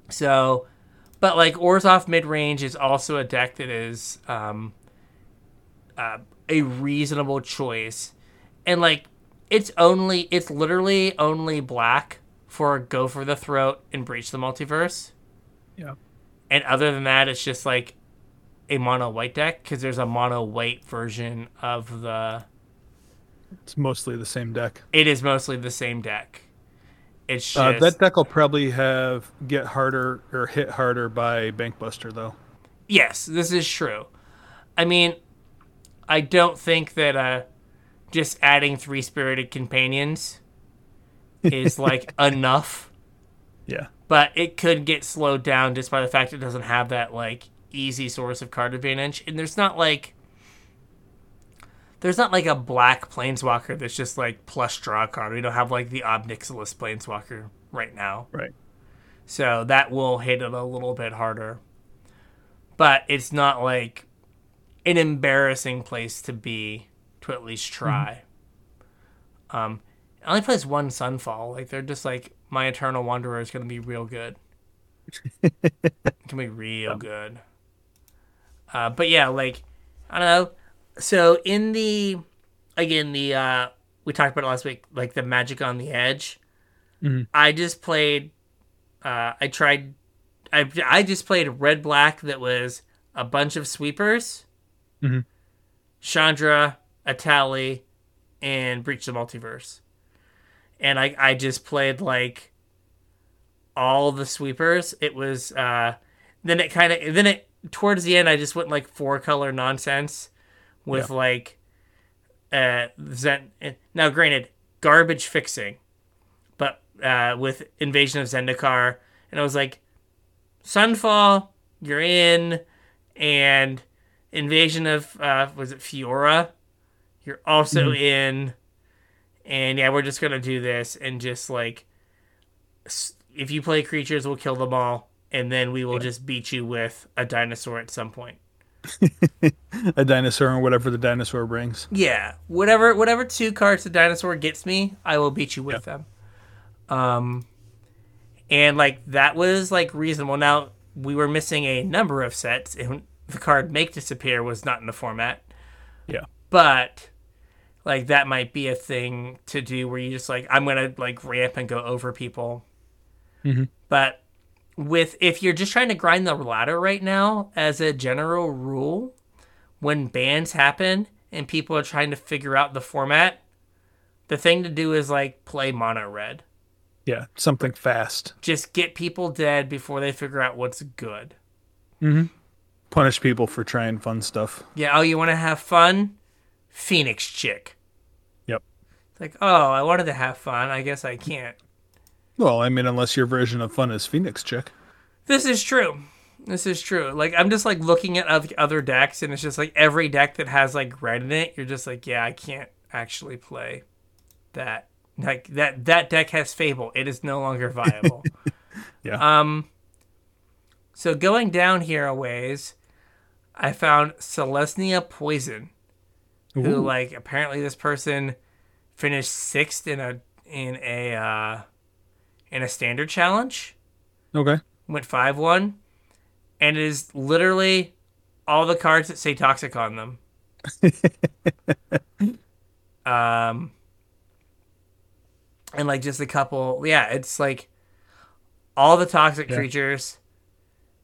so but like Orzhov mid range is also a deck that is um uh, a reasonable choice. And like it's only it's literally only black for Go for the Throat and Breach the Multiverse. Yeah. And other than that, it's just like a mono white deck because there's a mono white version of the. It's mostly the same deck. It is mostly the same deck. It's just... uh, that deck will probably have get harder or hit harder by Bankbuster though. Yes, this is true. I mean, I don't think that uh, just adding three spirited companions is like enough. Yeah. But it could get slowed down just by the fact it doesn't have that like easy source of card advantage. And there's not like there's not like a black planeswalker that's just like plus draw card. We don't have like the Ob Nixilis planeswalker right now. Right. So that will hit it a little bit harder. But it's not like an embarrassing place to be to at least try. Mm-hmm. Um, it only plays one Sunfall. Like they're just like my Eternal Wanderer is gonna be real good. it can be real good. Uh, but yeah, like I don't know. So in the again the uh, we talked about it last week, like the Magic on the Edge. Mhm. I just played. Uh, I tried. I I just played red black that was a bunch of sweepers. Mhm. Chandra, Etali, and Breach the Multiverse. And I I just played like all the sweepers. It was uh then it kind of then it towards the end I just went like four color nonsense with like uh Zen now granted garbage fixing but uh with Invasion of Zendikar and I was like Sunfall you're in and Invasion of uh was it Fiora? You're also in and yeah we're just to do this and just like if you play creatures we'll kill them all and then we will just beat you with a dinosaur at some point. A dinosaur and whatever the dinosaur brings. Yeah, whatever whatever two cards the dinosaur gets me, I will beat you with them. Um, and like that was like reasonable. Now we were missing a number of sets, and the card Make Disappear was not in the format. Yeah. But like that might be a thing to do where you just like I'm gonna like ramp and go over people. Mhm. But with if you're just trying to grind the ladder right now, as a general rule, when bans happen and people are trying to figure out the format, the thing to do is like play mono red. Yeah, something fast. Just get people dead before they figure out what's good. Mm-hmm. Punish people for trying fun stuff. Yeah, oh, you want to have fun? Phoenix chick. Yep. It's like, oh, I wanted to have fun. I guess I can't. Well, I mean, unless your version of fun is Phoenix Chick. This is true. This is true. Like I'm just like looking at other decks, and it's just like every deck that has like red in it, you're just like, yeah, I can't actually play that. Like that that deck has Fable. It is no longer viable. Yeah. Um. So going down here a ways, I found Celestia Poison, who Ooh. like apparently this person finished sixth in a in a uh, in a standard challenge Okay. went 5 1, and it is literally all the cards that say toxic on them. um, and like just a couple, yeah, it's like all the toxic Yeah. creatures,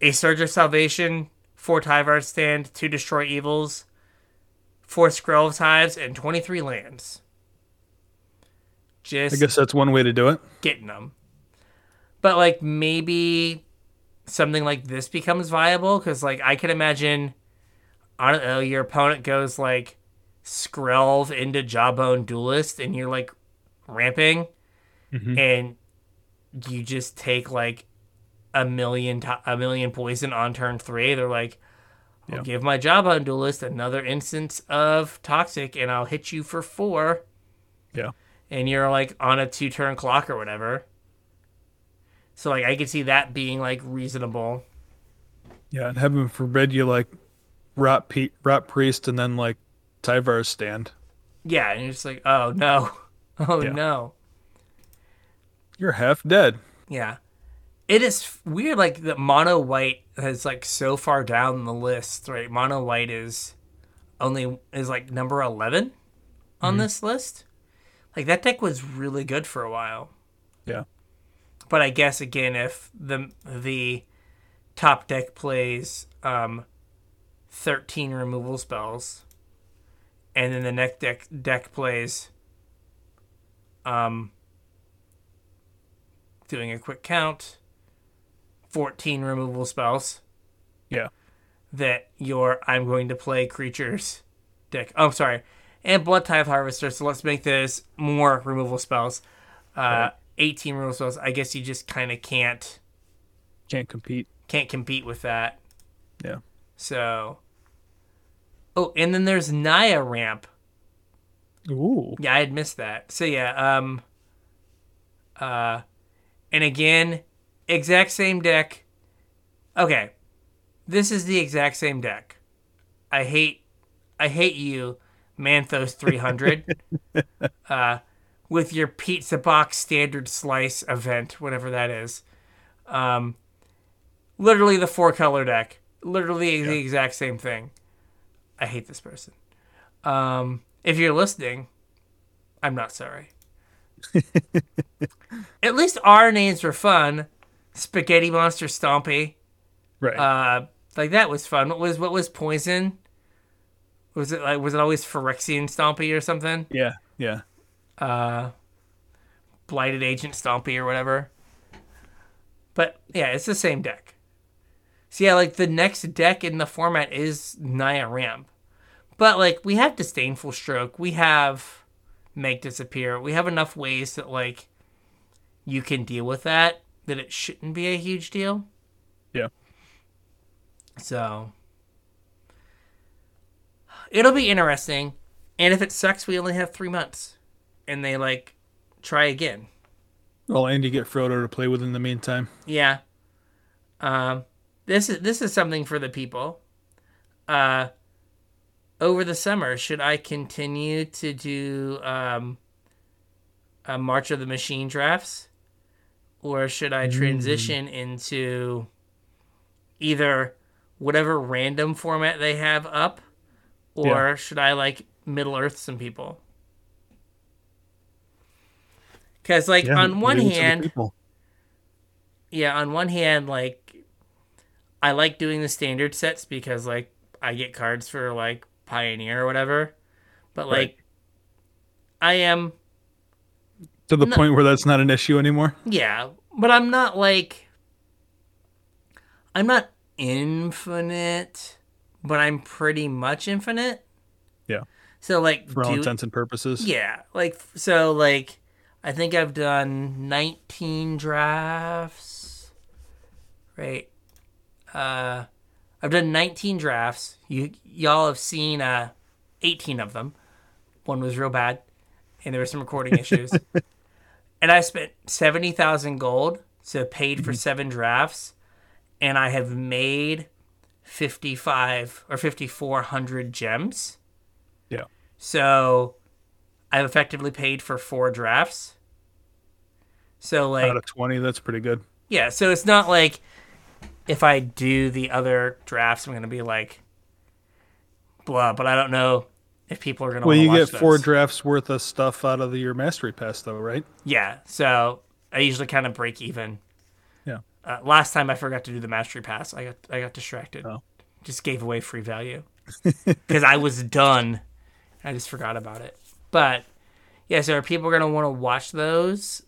a Surge of Salvation, four Tyvar stand, two Destroy Evils, four Skrelv's Hives, and 23 lands. Just I guess that's one way to do it. getting them. But like maybe something like this becomes viable because like I can imagine, I don't know, your opponent goes like Skrelv into Jawbone Duelist and you're like ramping, Mhm. and you just take like a million to- a million poison on turn three. They're like. I'll Yeah. give my Jawbone Duelist another instance of Toxic, and I'll hit you for four Yeah. and you're like on a two turn clock or whatever. So like I could see that being like reasonable. Yeah, and heaven forbid you like rot Pete, rot priest, and then like Tyvar's stand. Yeah, and you're just like, oh no. Oh Yeah. no. You're half dead. Yeah. It is weird like that mono white has like so far down the list, right? Mono white is only is like number 11 on mm-hmm. this list. Like that deck was really good for a while. Yeah. But I guess again, if the the top deck plays um, thirteen removal spells, and then the next deck deck plays, um, doing a quick count, fourteen removal spells. Yeah. That your I'm going to play creatures deck. Oh, sorry, and Blood Tithe Harvester. So let's make this more removal spells. Uh, Right. 18 removal spells. I guess you just kind of can't Can't compete. can't compete with that. Yeah. So. Oh, and then there's Naya ramp. Ooh. Yeah, I had missed that. So yeah, um uh and again, exact same deck. Okay. This is the exact same deck. I hate I hate you, Manthos 300. uh with your pizza box standard slice event, whatever that is. Um literally the four color deck. Literally yeah. the exact same thing. I hate this person. Um, if you're listening, I'm not sorry. At least our names were fun. Spaghetti Monster Stompy. Right. Uh, like that was fun. What was what was poison? Was it like was it always Phyrexian Stompy or something? Yeah, yeah. Uh, Blighted Agent Stompy or whatever. But yeah, it's the same deck. So yeah, like the next deck in the format is Naya Ramp. But like we have Disdainful Stroke, we have Make Disappear, we have enough ways that like you can deal with that that it shouldn't be a huge deal. Yeah. So it'll be interesting. And if it sucks, we only have three months. And they like try again. Well, and you get Frodo to play with in the meantime. Yeah. Um, this is this is something for the people. Uh, over the summer, should I continue to do um, a March of the Machine drafts, or should I transition mm. into either whatever random format they have up, or yeah. should I like Middle Earth some people? Because like yeah, on one hand, yeah, on one hand, like I like doing the standard sets because like I get cards for like Pioneer or whatever, but like right. I am to the not, point where that's not an issue anymore. Yeah, but I'm not like I'm not infinite, but I'm pretty much infinite. Yeah. So like for all do, intents and purposes. Yeah, like so like I think I've done 19 drafts. Right. Uh, I've done 19 drafts. You y'all have seen uh 18 of them. One was real bad, and there were some recording issues. and I spent 70,000 gold, so paid for mm-hmm. seven drafts, and I have made 55 or 5400 gems. Yeah. So I've effectively paid for four drafts. So like out of twenty, that's pretty good. Yeah, so it's not like if I do the other drafts, I'm gonna be like blah. But I don't know if people are gonna. Well, you get four drafts worth of stuff out of the, your mastery pass, though, right? Yeah. So I usually kind of break even. Yeah. Uh, last time I forgot to do the mastery pass. I got I got distracted. Oh. Just gave away free value because I was done. I just forgot about it. But yeah, so are people gonna want to watch those,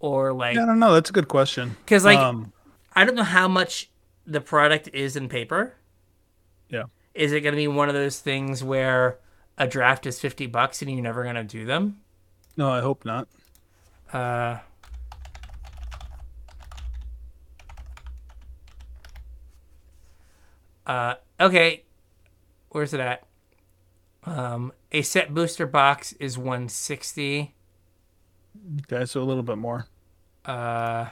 or like? I don't know. That's a good question. Because like, um, I don't know how much the product is in paper. Yeah. Is it gonna be one of those things where a draft is fifty bucks and you're never gonna do them? No, I hope not. Uh. Uh, okay, where's it at? Um, a set booster box is 160. Okay, so a little bit more. Uh,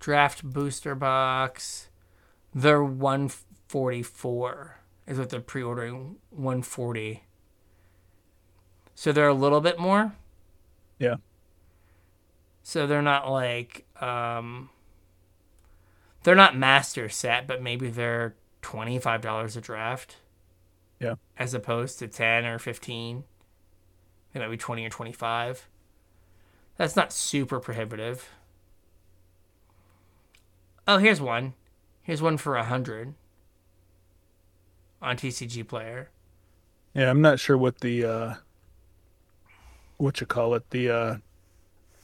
draft booster box, they're 144 is what they're pre-ordering 140 so they're a little bit more yeah so they're not like um they're not master set but maybe they're $25 a draft. Yeah. As opposed to 10 or 15. It might be 20 or 25. That's not super prohibitive. Oh, here's one. Here's one for 100 on TCG Player. Yeah, I'm not sure what the uh what you call it, the uh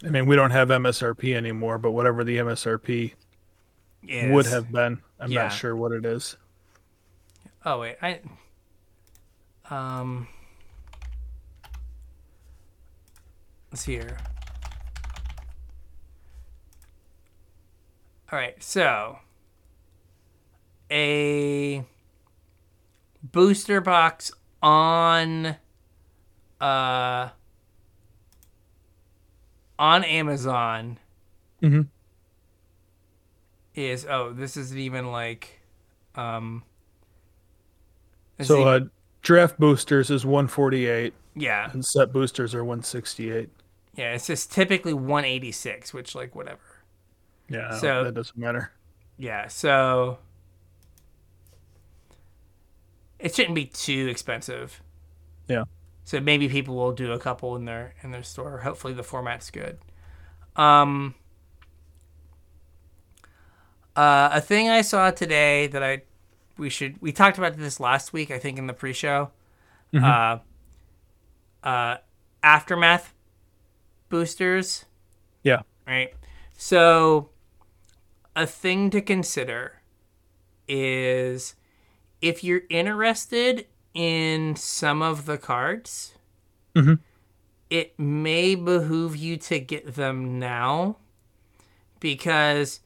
I mean, we don't have MSRP anymore, but whatever the MSRP is. would have been, I'm yeah. not sure what it is. Oh wait, I um let's see here. All right, so a booster box on uh on Amazon mm-hmm. is oh this isn't even like um so uh, draft boosters is 148. Yeah. And set boosters are 168. Yeah, it's just typically 186, which like whatever. Yeah, so that doesn't matter. Yeah, so it shouldn't be too expensive. Yeah. So maybe people will do a couple in their in their store. Hopefully the format's good. Um uh, a thing I saw today that I we should we talked about this last week I think in the pre-show. Mhm. Uh uh aftermath boosters, Yeah. right? So a thing to consider is if you're interested in some of the cards, Mhm. it may behoove you to get them now because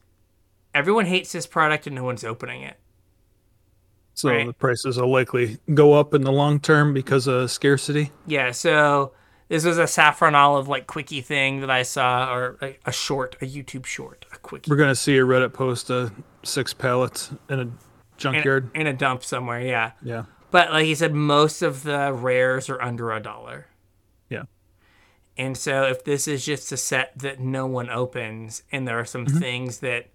everyone hates this product and no one's opening it. So Right. the prices will likely go up in the long term because of scarcity. Yeah, so this was a SaffronOlive like quickie thing that I saw, or a, a short, a YouTube short, a quickie. We're gonna see a Reddit post of six pallets in a in, junkyard. in a dump somewhere, yeah. yeah. But like he said, most of the rares are under a dollar. Yeah. And so if this is just a set that no one opens and there are some things that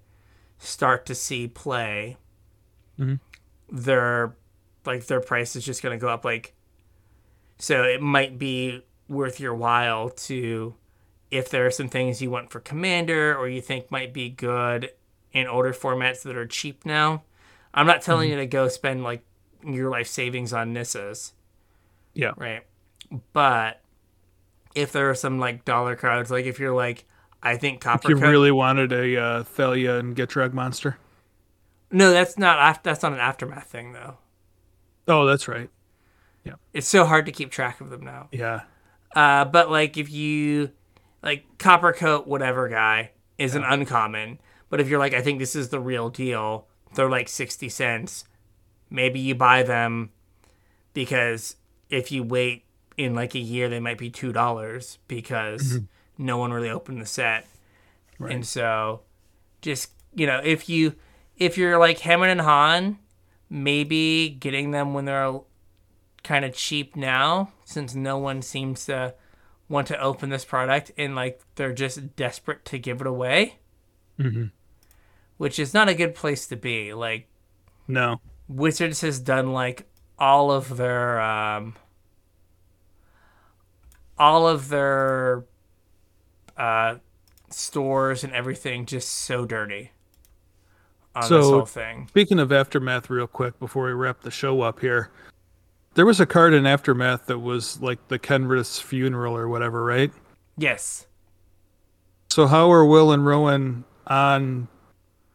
start to see play, Mhm. Their like their price is just gonna go up like so it might be worth your while to if there are some things you want for commander or you think might be good in older formats that are cheap now. I'm not telling you to go spend like your life savings on Nissas, Yeah. right? But if there are some like dollar cards, like if you're like, I think If Copper you Coat- really wanted a uh, Thalia and Gitrog monster. No, that's not that's not an aftermath thing though. Oh, that's right. Yeah. It's so hard to keep track of them now. Yeah. Uh, but like if you like copper coat whatever guy is an uncommon, but if you're like I think this is the real deal, they're like 60 cents. Maybe you buy them because if you wait in like a year they might be $2 because no one really opened the set. Right. And so just, you know, if you if you're like Hammond and Han, maybe getting them when they're kind of cheap now since no one seems to want to open this product and like they're just desperate to give it away. Hmm which is not a good place to be like No. wizards has done like all of their um all of their uh stores and everything just so dirty on this So- whole thing Speaking of Aftermath, real quick, before we wrap the show up here, there was a card in Aftermath that was like the Kenrith's funeral or whatever, right? yes So how are Will and Rowan on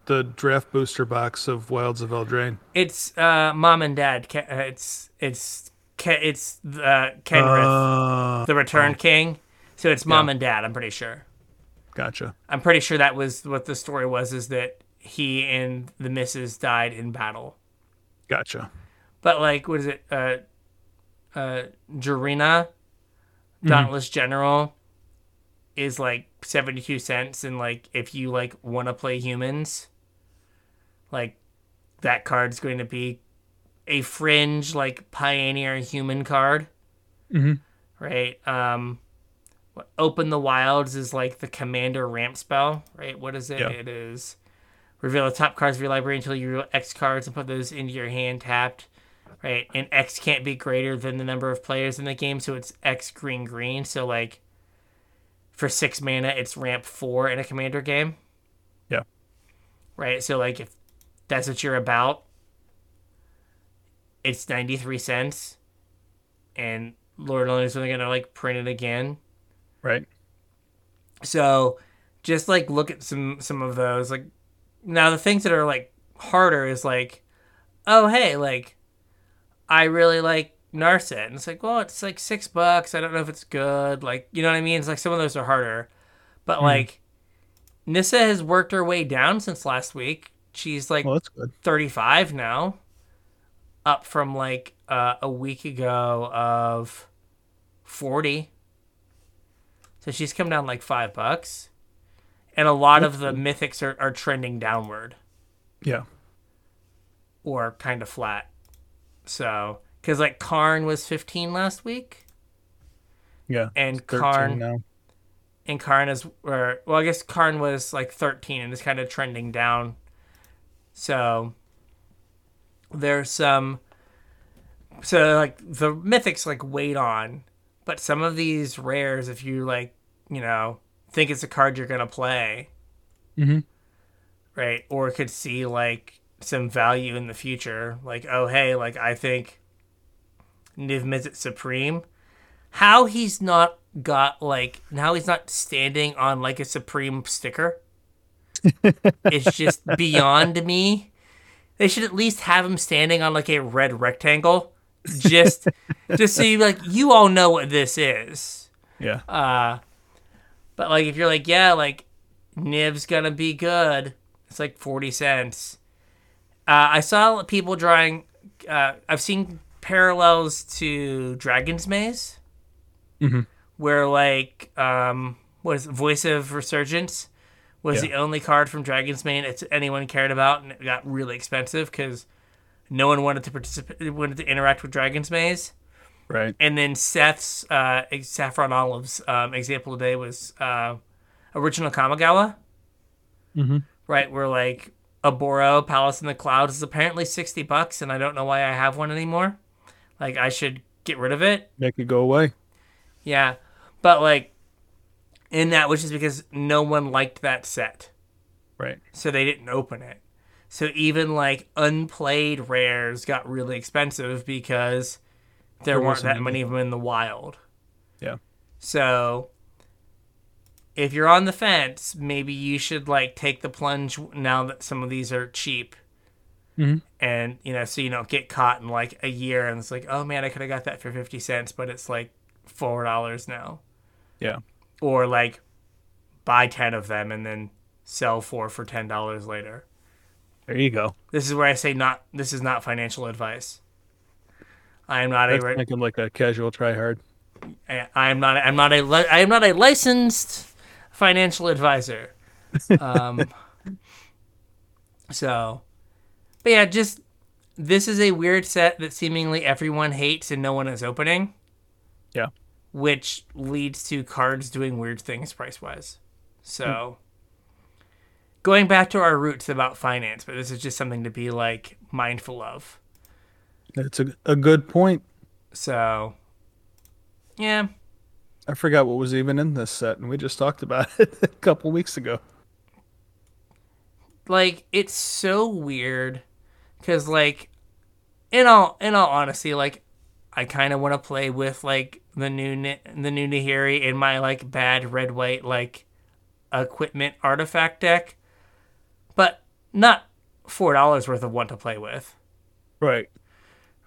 the draft booster box of Wilds of Eldraine? it's uh mom and dad uh, it's it's it's uh Kenrith Uh, the return king so it's mom Yeah. and dad i'm pretty sure gotcha. i'm pretty sure that was what the story was is that he and the missus died in battle Gotcha. but like what is it uh uh Jirina Dauntless General is like 72 cents and like if you like want to play humans like that card's going to be a fringe like pioneer human card mm-hmm. right um open the wilds is like the commander ramp spell right what is it Yeah. it is reveal the top cards of your library until you reveal x cards and put those into your hand tapped right? And x can't be greater than the number of players in the game so it's x green green. So like for six mana it's ramp four in a commander game. Yeah. right? So like if that's what you're about it's 93 cents. And lord only knows when they're gonna like print it again. Right. so just like look at some some of those. Like now the things that are like harder is like oh hey like i really like narset. And it's like well it's like six bucks. I don't know if it's good. Like you know what i mean? It's like some of those are harder. But like nissa has worked her way down since last week. She's like Well, that's good. 35 now up from like uh, a week ago of 40 so she's come down like five bucks and a lot of the mythics are, are trending downward Yeah. or kind of flat so because like karn was 15 last week Yeah. and karn now. and Karn is, or well, I guess Karn was like 13 and is kind of trending down So there's some so like the mythics like wait on, but some of these rares, if you like, you know, think it's a card you're gonna play, mm-hmm. right, or could see like some value in the future, like oh hey, like I think Niv Mizzet Supreme, how he's not got like now he's not standing on like a Supreme sticker. it's just beyond me. They should at least have him standing on like a red rectangle just just so you like you all know what this is. Yeah. Uh but like if you're like, yeah, like Niv's gonna be good, it's like forty cents. Uh, I saw people drawing uh, I've seen parallels to Dragon's Maze. Mm-hmm. Where like um what is it, Voice of Resurgence was yeah. the only card from Dragon's Maze that anyone cared about and it got really expensive because no one wanted to participate, wanted to interact with Dragon's Maze. Right. And then Seth's uh, SaffronOlive's um, example today was uh, original Kamigawa. Mm-hmm. Right, where like Oboro Palace in the Clouds is apparently sixty bucks, and I don't know why I have one anymore. Like I should get rid of it. Make it go away. Yeah, but like in that, which is because no one liked that set. Right. So they didn't open it. So even like unplayed rares got really expensive because there, weren't that many of them in the wild. Yeah. So if you're on the fence, maybe you should like take the plunge now that some of these are cheap. Mm-hmm. And you know, so you don't get caught in like a year and it's like, oh man, I could have got that for fifty cents, but it's like four dollars now. Yeah. Or like buy ten of them and then sell four for ten dollars later. There you go. This is where I say not. This is not financial advice. I am not That's a. Making like a casual try hard. I, I am not. I'm not a. I am not a licensed financial advisor. Um. so, but yeah, just this is a weird set that seemingly everyone hates and no one is opening. Yeah. Which leads to cards doing weird things price wise. So going back to our roots about finance, but this is just something to be like mindful of. That's a, a good point. So, yeah. I forgot what was even in this set, and we just talked about it a couple weeks ago. Like, it's so weird because, like, in all in all honesty, like, I kind of want to play with like the new the new Nahiri in my like bad red white like equipment artifact deck but not four dollars worth of one to play with. Right.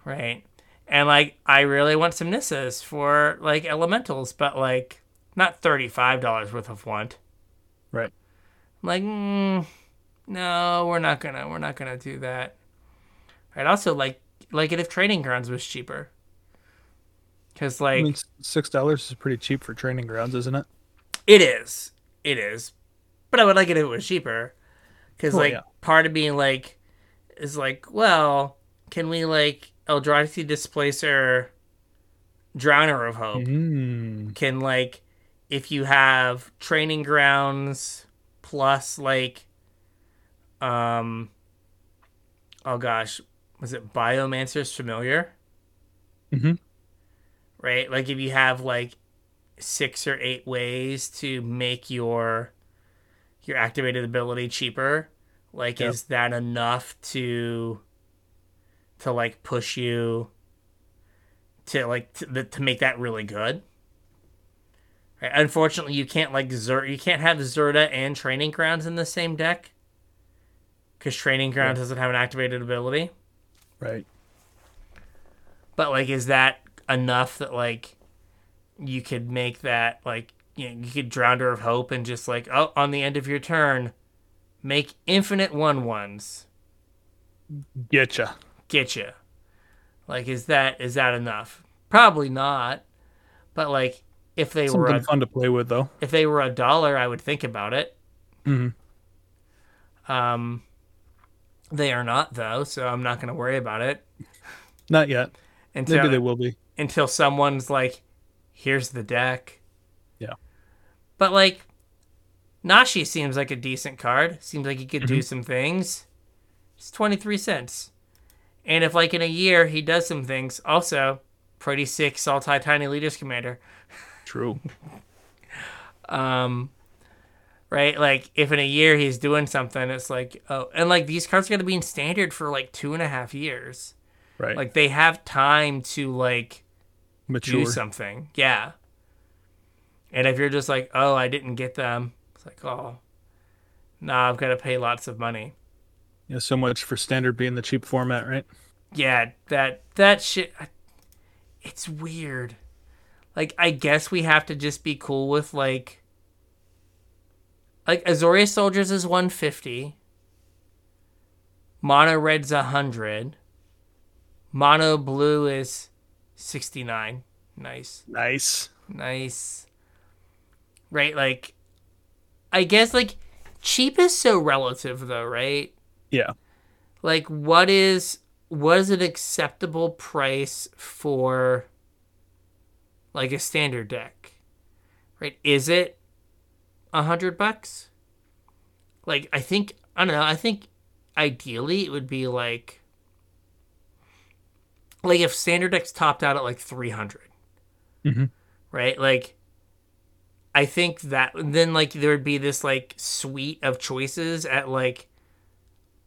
Right. And like I really want some Nissas for like elementals, but like not thirty five dollars worth of want. Right. I'm like, mm, no, we're not gonna we're not gonna do that. I'd also like like it if training grounds was cheaper. Cause like I mean, six dollars is pretty cheap for training grounds, isn't it? It is. It is. But I would like it if it was cheaper because like yeah. part of being like is like well can we like eldrazi displacer drowner of hope mm. can like if you have training grounds plus like um oh gosh was it biomancer's familiar mm-hmm. right like if you have like six or eight ways to make your your activated ability cheaper like yep. is that enough to to like push you to like to, to make that really good right? unfortunately you can't like Zer- you can't have Zirda and training grounds in the same deck because training grounds doesn't have an activated ability right but like is that enough that like you could make that like you, know, you could Drowner of Hope and just like, oh, on the end of your turn, make infinite one ones. Getcha. Getcha. Like, is that is that enough? Probably not. But like, if they Something were a, fun to play with, though. If they were a dollar, I would think about it. Mm-hmm. Um, they are not though, so I'm not going to worry about it. Not yet. Until, Maybe they will be. Until someone's like, "Here's the deck." Yeah. But like, Nashi seems like a decent card. Seems like he could mm-hmm. do some things. It's 23 cents. And if like in a year he does some things, also pretty sick Sultai Tiny Leaders Commander. True. um right? Like if in a year he's doing something, it's like oh, and like these cards are gonna be in standard for like two and a half years. Right. Like they have time to like Mature. do something. Yeah. And if you're just like, oh, I didn't get them, it's like, oh, nah, I've got to pay lots of money. Yeah, so much for standard being the cheap format, right? Yeah, that that shit. It's weird. Like, I guess we have to just be cool with like, like Azorius Soldiers is 150. Mono Red's 100. Mono Blue is 69. Nice. Nice. Nice. Right? Like, I guess, like, cheap is so relative, though, right? Yeah. Like, what is. What is an acceptable price for, like, a standard deck? Right? Is it a hundred bucks? Like, I think. I don't know. I think ideally it would be like like if standard decks topped out at like 300 mm-hmm. right like i think that then like there would be this like suite of choices at like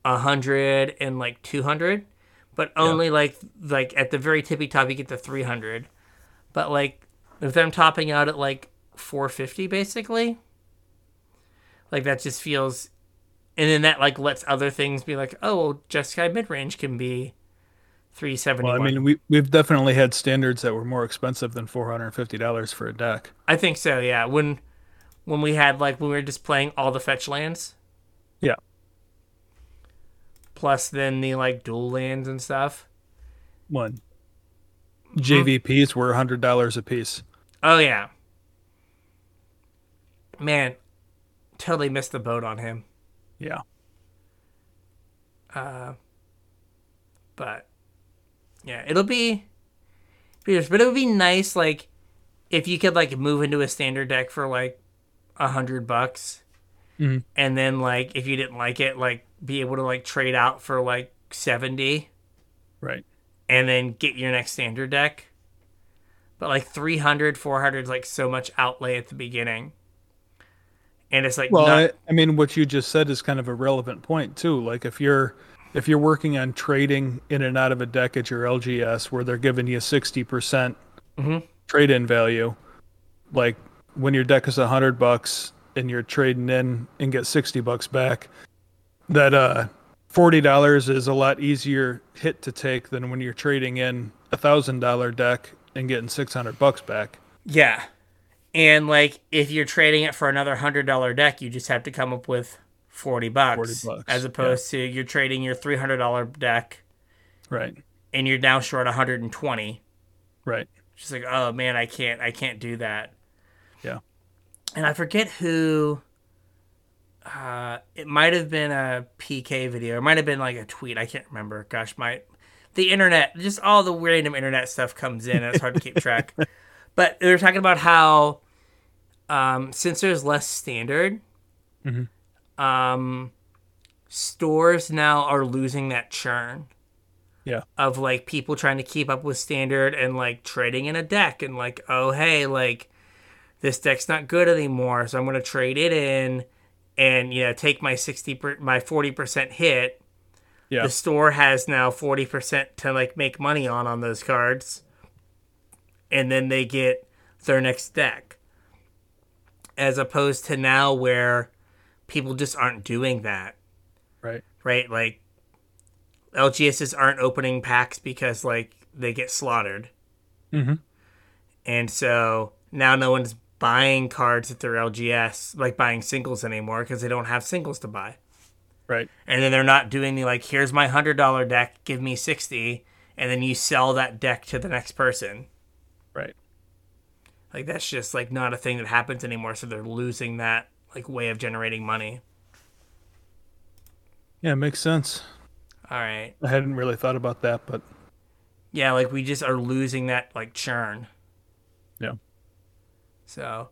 100 and like 200 but only yeah. like like at the very tippy top you get the 300 but like if them topping out at like 450 basically like that just feels and then that like lets other things be like oh well, Jeskai mid range can be 370 Well, I mean, we we've definitely had standards that were more expensive than four hundred and fifty dollars for a deck. I think so. Yeah, when when we had like when we were just playing all the fetch lands. Yeah. Plus, then the like dual lands and stuff. One. JVPs were hundred dollars a piece. Oh yeah. Man, totally missed the boat on him. Yeah. Uh, but yeah, it'll be fierce, but it would be nice like if you could like move into a standard deck for like a hundred bucks, mm-hmm. and then like if you didn't like it, like be able to like trade out for like seventy, right, and then get your next standard deck. But like 300, 400 is like so much outlay at the beginning. And it's like well, not... I, I mean, what you just said is kind of a relevant point too. Like if you're if you're working on trading in and out of a deck at your LGS where they're giving you 60% mm-hmm. trade in value, like when your deck is 100 bucks and you're trading in and get 60 bucks back, that uh, $40 is a lot easier hit to take than when you're trading in a $1,000 deck and getting 600 bucks back. Yeah. And like if you're trading it for another $100 deck, you just have to come up with 40 bucks, 40 bucks as opposed yeah. to you're trading your $300 deck right and you're now short 120 right just like oh man i can't i can't do that yeah and i forget who uh it might have been a pk video. It might have been like a tweet. I can't remember. Gosh my the internet just all the random internet stuff comes in. And it's hard to keep track. But they were talking about how um since there's less standard mm-hmm. um, stores now are losing that churn. Yeah. Of like people trying to keep up with standard and like trading in a deck and like, oh hey, like this deck's not good anymore, so I'm gonna trade it in and you know take my sixty per, my forty percent hit. Yeah. The store has now forty percent to like make money on on those cards, and then they get their next deck. As opposed to now where people just aren't doing that. Right. Right? Like LGSs aren't opening packs because like they get slaughtered. Mm-hmm. And so now no one's buying cards at their LGS, like buying singles anymore because they don't have singles to buy. Right. And then they're not doing the like, here's my hundred dollar deck, give me sixty, and then you sell that deck to the next person. Right. Like that's just like not a thing that happens anymore. So they're losing that like way of generating money. Yeah, it makes sense. All right. I hadn't really thought about that, but yeah, like we just are losing that like churn. Yeah. So,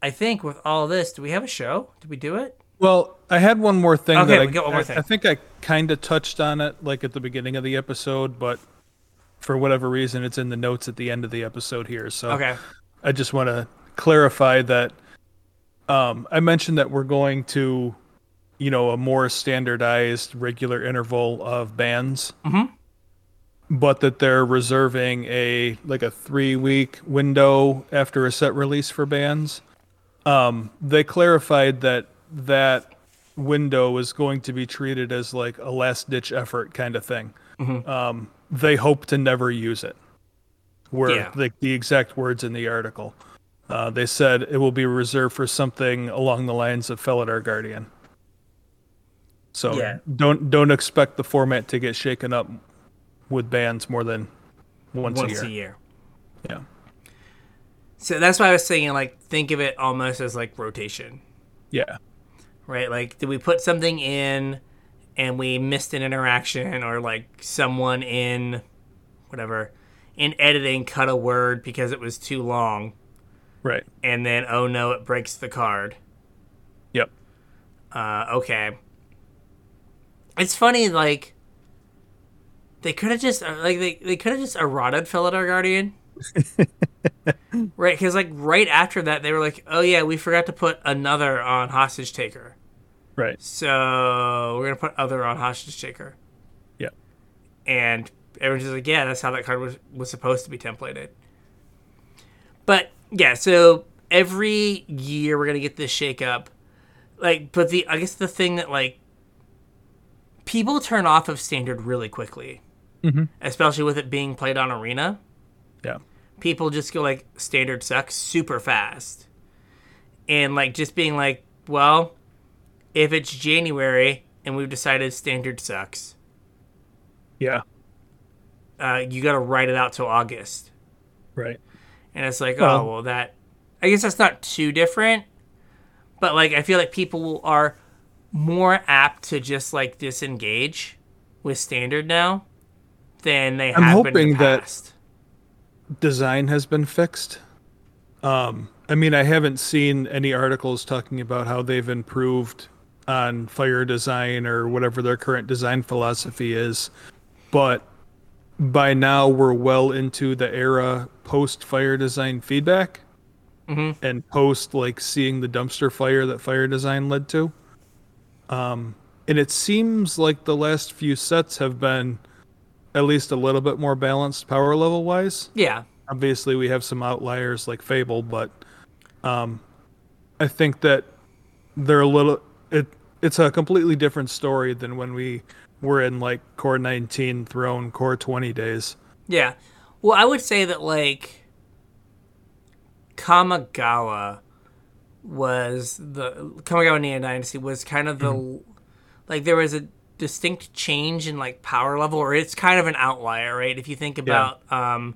I think with all this, do we have a show? Did we do it? Well, I had one more thing Okay, that I, we got one more thing. I, I think I kind of touched on it like at the beginning of the episode, but for whatever reason, it's in the notes at the end of the episode here. So Okay. I just want to clarify that um, I mentioned that we're going to, you know, a more standardized regular interval of bands, Mhm. But that they're reserving a like a three week window after a set release for bands. Um, they clarified that that window is going to be treated as like a last ditch effort kind of thing. Um, they hope to never use it. Were Yeah. like the exact words in the article. Uh, they said it will be reserved for something along the lines of Felidar Guardian. So Yeah. don't don't expect the format to get shaken up with bands more than once, Once a a year. year. Yeah. So that's why I was saying, like, think of it almost as like rotation, Yeah. right? Like, did we put something in and we missed an interaction, or like someone in whatever in editing cut a word because it was too long, Right. and then oh no, it breaks the card. Yep. Uh, okay. It's funny, like they could have just uh, like they, they could have just eroded Felidar Guardian. right, because like right after that they were like, oh yeah, we forgot to put another on hostage taker, Right. so we're gonna put other on hostage taker, Yeah. and everyone's just like, yeah, that's how that card was was supposed to be templated. But yeah, so every year we're gonna get this shake up. Like, but the I guess the thing that like people turn off of standard really quickly, Mm-hmm. especially with it being played on arena. Yeah. People just go like standard sucks super fast, and like just being like, well, if it's January and we've decided standard sucks, Yeah. uh, you got to write it out till August. Right. And it's like, Well- oh, well, that. I guess that's not too different. But, like, I feel like people are more apt to just, like, disengage with standard now than they I'm have been in hoping that- design has been fixed. Um, I mean, I haven't seen any articles talking about how they've improved on fire design or whatever their current design philosophy is, but by now we're well into the era post fire design feedback Mm-hmm. and post like seeing the dumpster fire that fire design led to. Um, and it seems like the last few sets have been at least a little bit more balanced power level wise Yeah. obviously we have some outliers like fable but um i think that they're a little it it's a completely different story than when we were in like core 19 throne core 20 days Yeah. Well, I would say that, like, Kamigawa was the. Kamigawa Neon Dynasty was kind of the. Like, there was a distinct change in, like, power level, or it's kind of an outlier, right? If you think about um,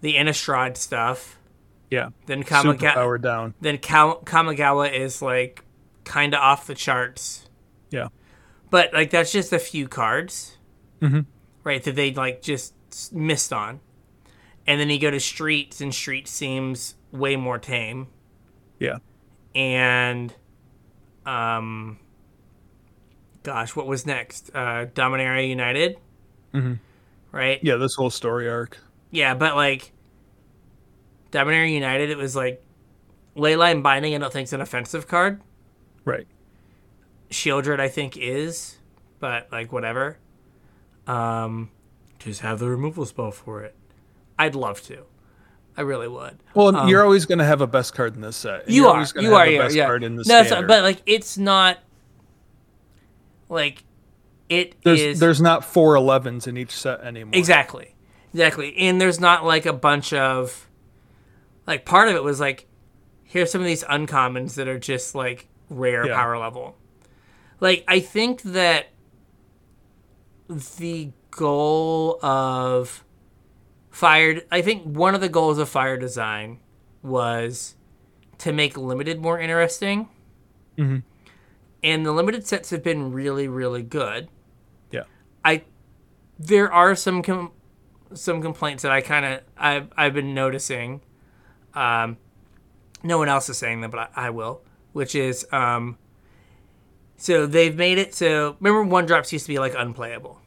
the Innistrad stuff, yeah then Kamigawa. powered down Then Ka- Kamigawa is, like, kind of off the charts. yeah But, like, that's just a few cards. Mhm. Right? That they, like, just missed on. And then you go to Streets, and Streets seems way more tame. yeah And, um, gosh, what was next? Uh, Dominaria United? Mhm. Right? yeah this whole story arc Yeah, but, like, Dominaria United, it was like Leyline Binding, I don't think is an offensive card. right Sheoldred, I think, is, but like whatever. Um, just have the removal spell for it. I'd love to. I really would. well you're always going to have a best card in this set Um, You you're are. You have are. a best yeah. card in the no, it's- standard. but like it's not. Like, it there's is- there's not four 11s in each set anymore Exactly. Exactly. And there's not like a bunch of like part of it was like here's some of these uncommons that are just like rare Yeah. power level. Like I think that the goal of fired I think one of the goals of fire design was to make limited more interesting. Mhm. And the limited sets have been really really good. yeah I there are some com- some complaints that I kind of I've I've been noticing. Um, no one else is saying them, but I, I will. Which is um, So they've made it so remember one drops used to be like unplayable.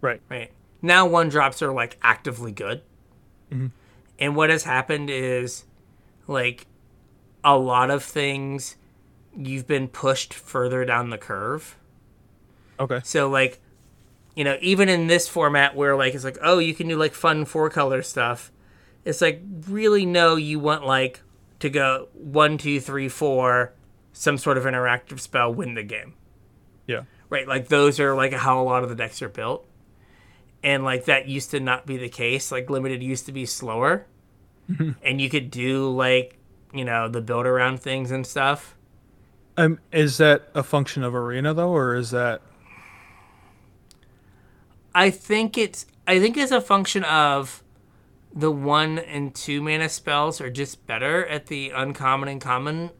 Right. Right. Now one drops are like actively good. Mhm. And what has happened is like a lot of things you've been pushed further down the curve. Okay. So like you know, even in this format where like it's like, oh, you can do like fun four color stuff. It's like really no, you want like to go one, two, three, four, some sort of interactive spell, win the game. Yeah. Right? Like those are like how a lot of the decks are built. And like that used to not be the case. Like limited used to be slower. and you could do like, you know, the build around things and stuff. Um, is that a function of arena though, or is that I think it's I think it's a function of the one and two mana spells are just better at the uncommon and common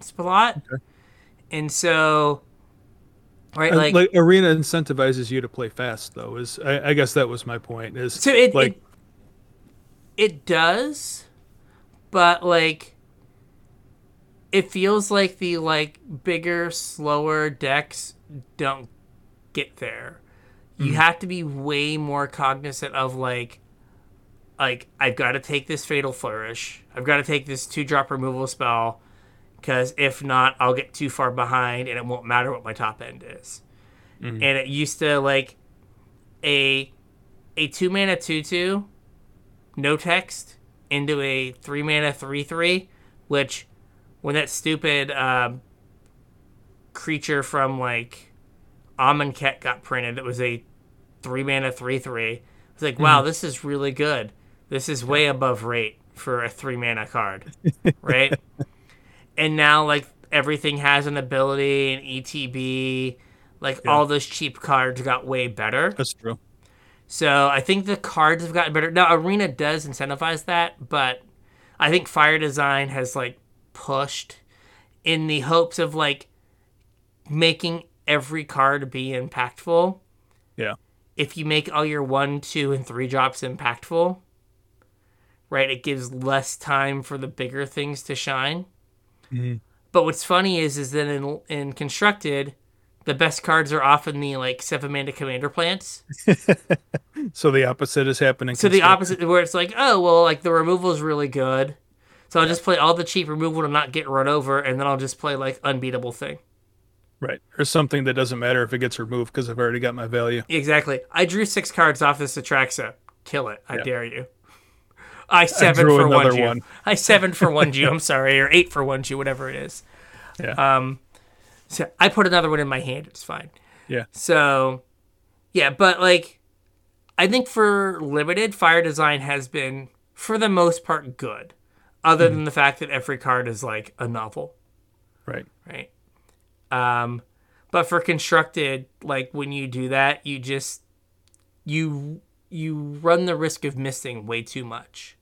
spot. Okay. And so right like, like, arena incentivizes you to play fast though? Is I, I guess that was my point. Is so it, like it it does but like it feels like the like bigger slower decks don't get there. You mm-hmm. have to be way more cognizant of like like i've got to take this fatal flourish. I've got to take this two drop removal spell because if not i'll get too far behind and it won't matter what my top end is. Mm-hmm. And it used to like a a two mana two two no text into a three mana three three, which when that stupid um, creature from like Amonkhet got printed, it was a three mana three three. It's like, wow, this is really good. This is way above rate for a three mana card, right? and now like everything has an ability and ETB, like all those cheap cards got way better. that's true. So I think the cards have gotten better. Now Arena does incentivize that, but I think Fire Design has like pushed in the hopes of like making every card be impactful. Yeah. If you make all your one, two, and three drops impactful, right, it gives less time for the bigger things to shine. Mhm. But what's funny is, is that in in constructed, the best cards are often the like seven mana commander plants. So the opposite is happening. So the opposite, where it's like, oh well, like the removal is really good, so I'll just play all the cheap removal to not get run over, and then I'll just play like unbeatable thing. right or something that doesn't matter if it gets removed because I've already got my value. Exactly. I drew six cards off this Atraxa. Kill it. I Yeah. dare you. I seven drew for one Jew. one. I seven for one Jew. I'm sorry, or eight for one Jew, whatever it is. Yeah. Um, so I put another one in my hand. It's fine. Yeah. So, yeah, but like, I think for limited, fire design has been for the most part good, other Mm-hmm. than the fact that every card is like a novel, Right. right? Um, but for constructed, like when you do that, you just you you run the risk of missing way too much.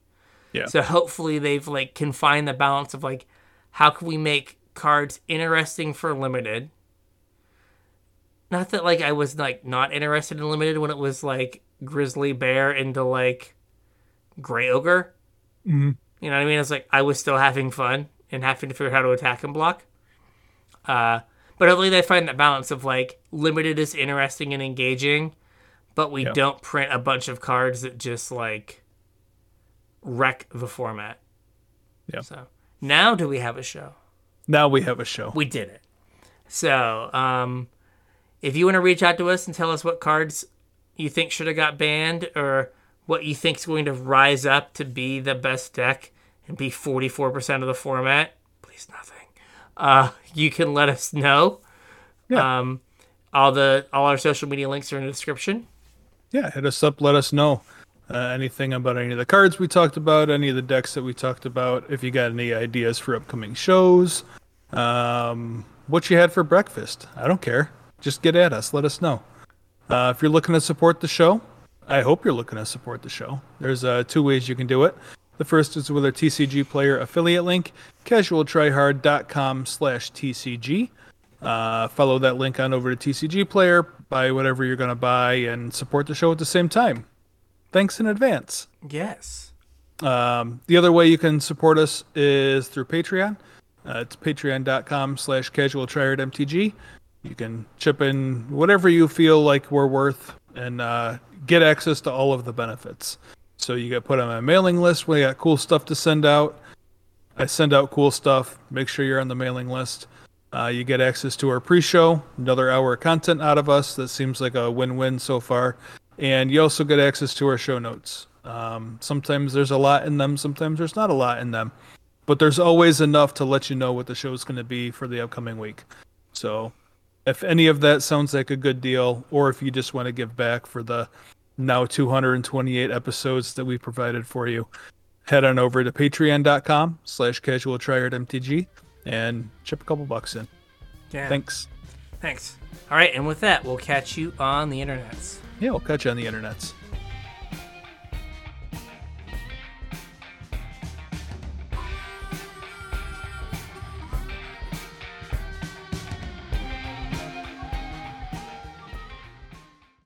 Yeah. So hopefully they've like confined the balance of like how can we make cards interesting for limited. Not that like I was like not interested in limited when it was like grizzly bear into like gray ogre. Mhm. You know what I mean? It's like I was still having fun and having to figure out how to attack and block. Uh, but hopefully they find that balance of like limited is interesting and engaging, but we Yeah. don't print a bunch of cards that just like wreck the format. Yeah. So now do we have a show? Now we have a show. We did it. So, um, if you want to reach out to us and tell us what cards you think should have got banned or what you think is going to rise up to be the best deck and be 44% of the format, please nothing. Uh, you can let us know. Yeah. Um, all the all our social media links are in the description. yeah, hit us up. Let us know uh, anything about any of the cards we talked about, any of the decks that we talked about. If you got any ideas for upcoming shows, um, what you had for breakfast. I don't care. Just get at us. Let us know. Uh, if you're looking to support the show, I hope you're looking to support the show. There's uh, two ways you can do it. The first is with our TCG player affiliate link, casualtryhard.com slash TCG. Uh, follow that link on over to TCG Player, buy whatever you're going to buy, and support the show at the same time. Thanks in advance. Yes. Um, the other way you can support us is through Patreon. Uh, it's patreon.com slash casual mtg. You can chip in whatever you feel like we're worth and uh, get access to all of the benefits. So you get put on my mailing list. We got cool stuff to send out. I send out cool stuff. Make sure you're on the mailing list. Uh, you get access to our pre-show, another hour of content out of us. That seems like a win-win so far. And you also get access to our show notes. Um, sometimes there's a lot in them. Sometimes there's not a lot in them. But there's always enough to let you know what the show is going to be for the upcoming week. So if any of that sounds like a good deal, or if you just want to give back for the now 228 episodes that we provided for you, head on over to patreon.com slash casual mtg and chip a couple bucks in. Yeah. Thanks. Thanks. All right, and with that, we'll catch you on the internets. Yeah, we'll catch you on the internets.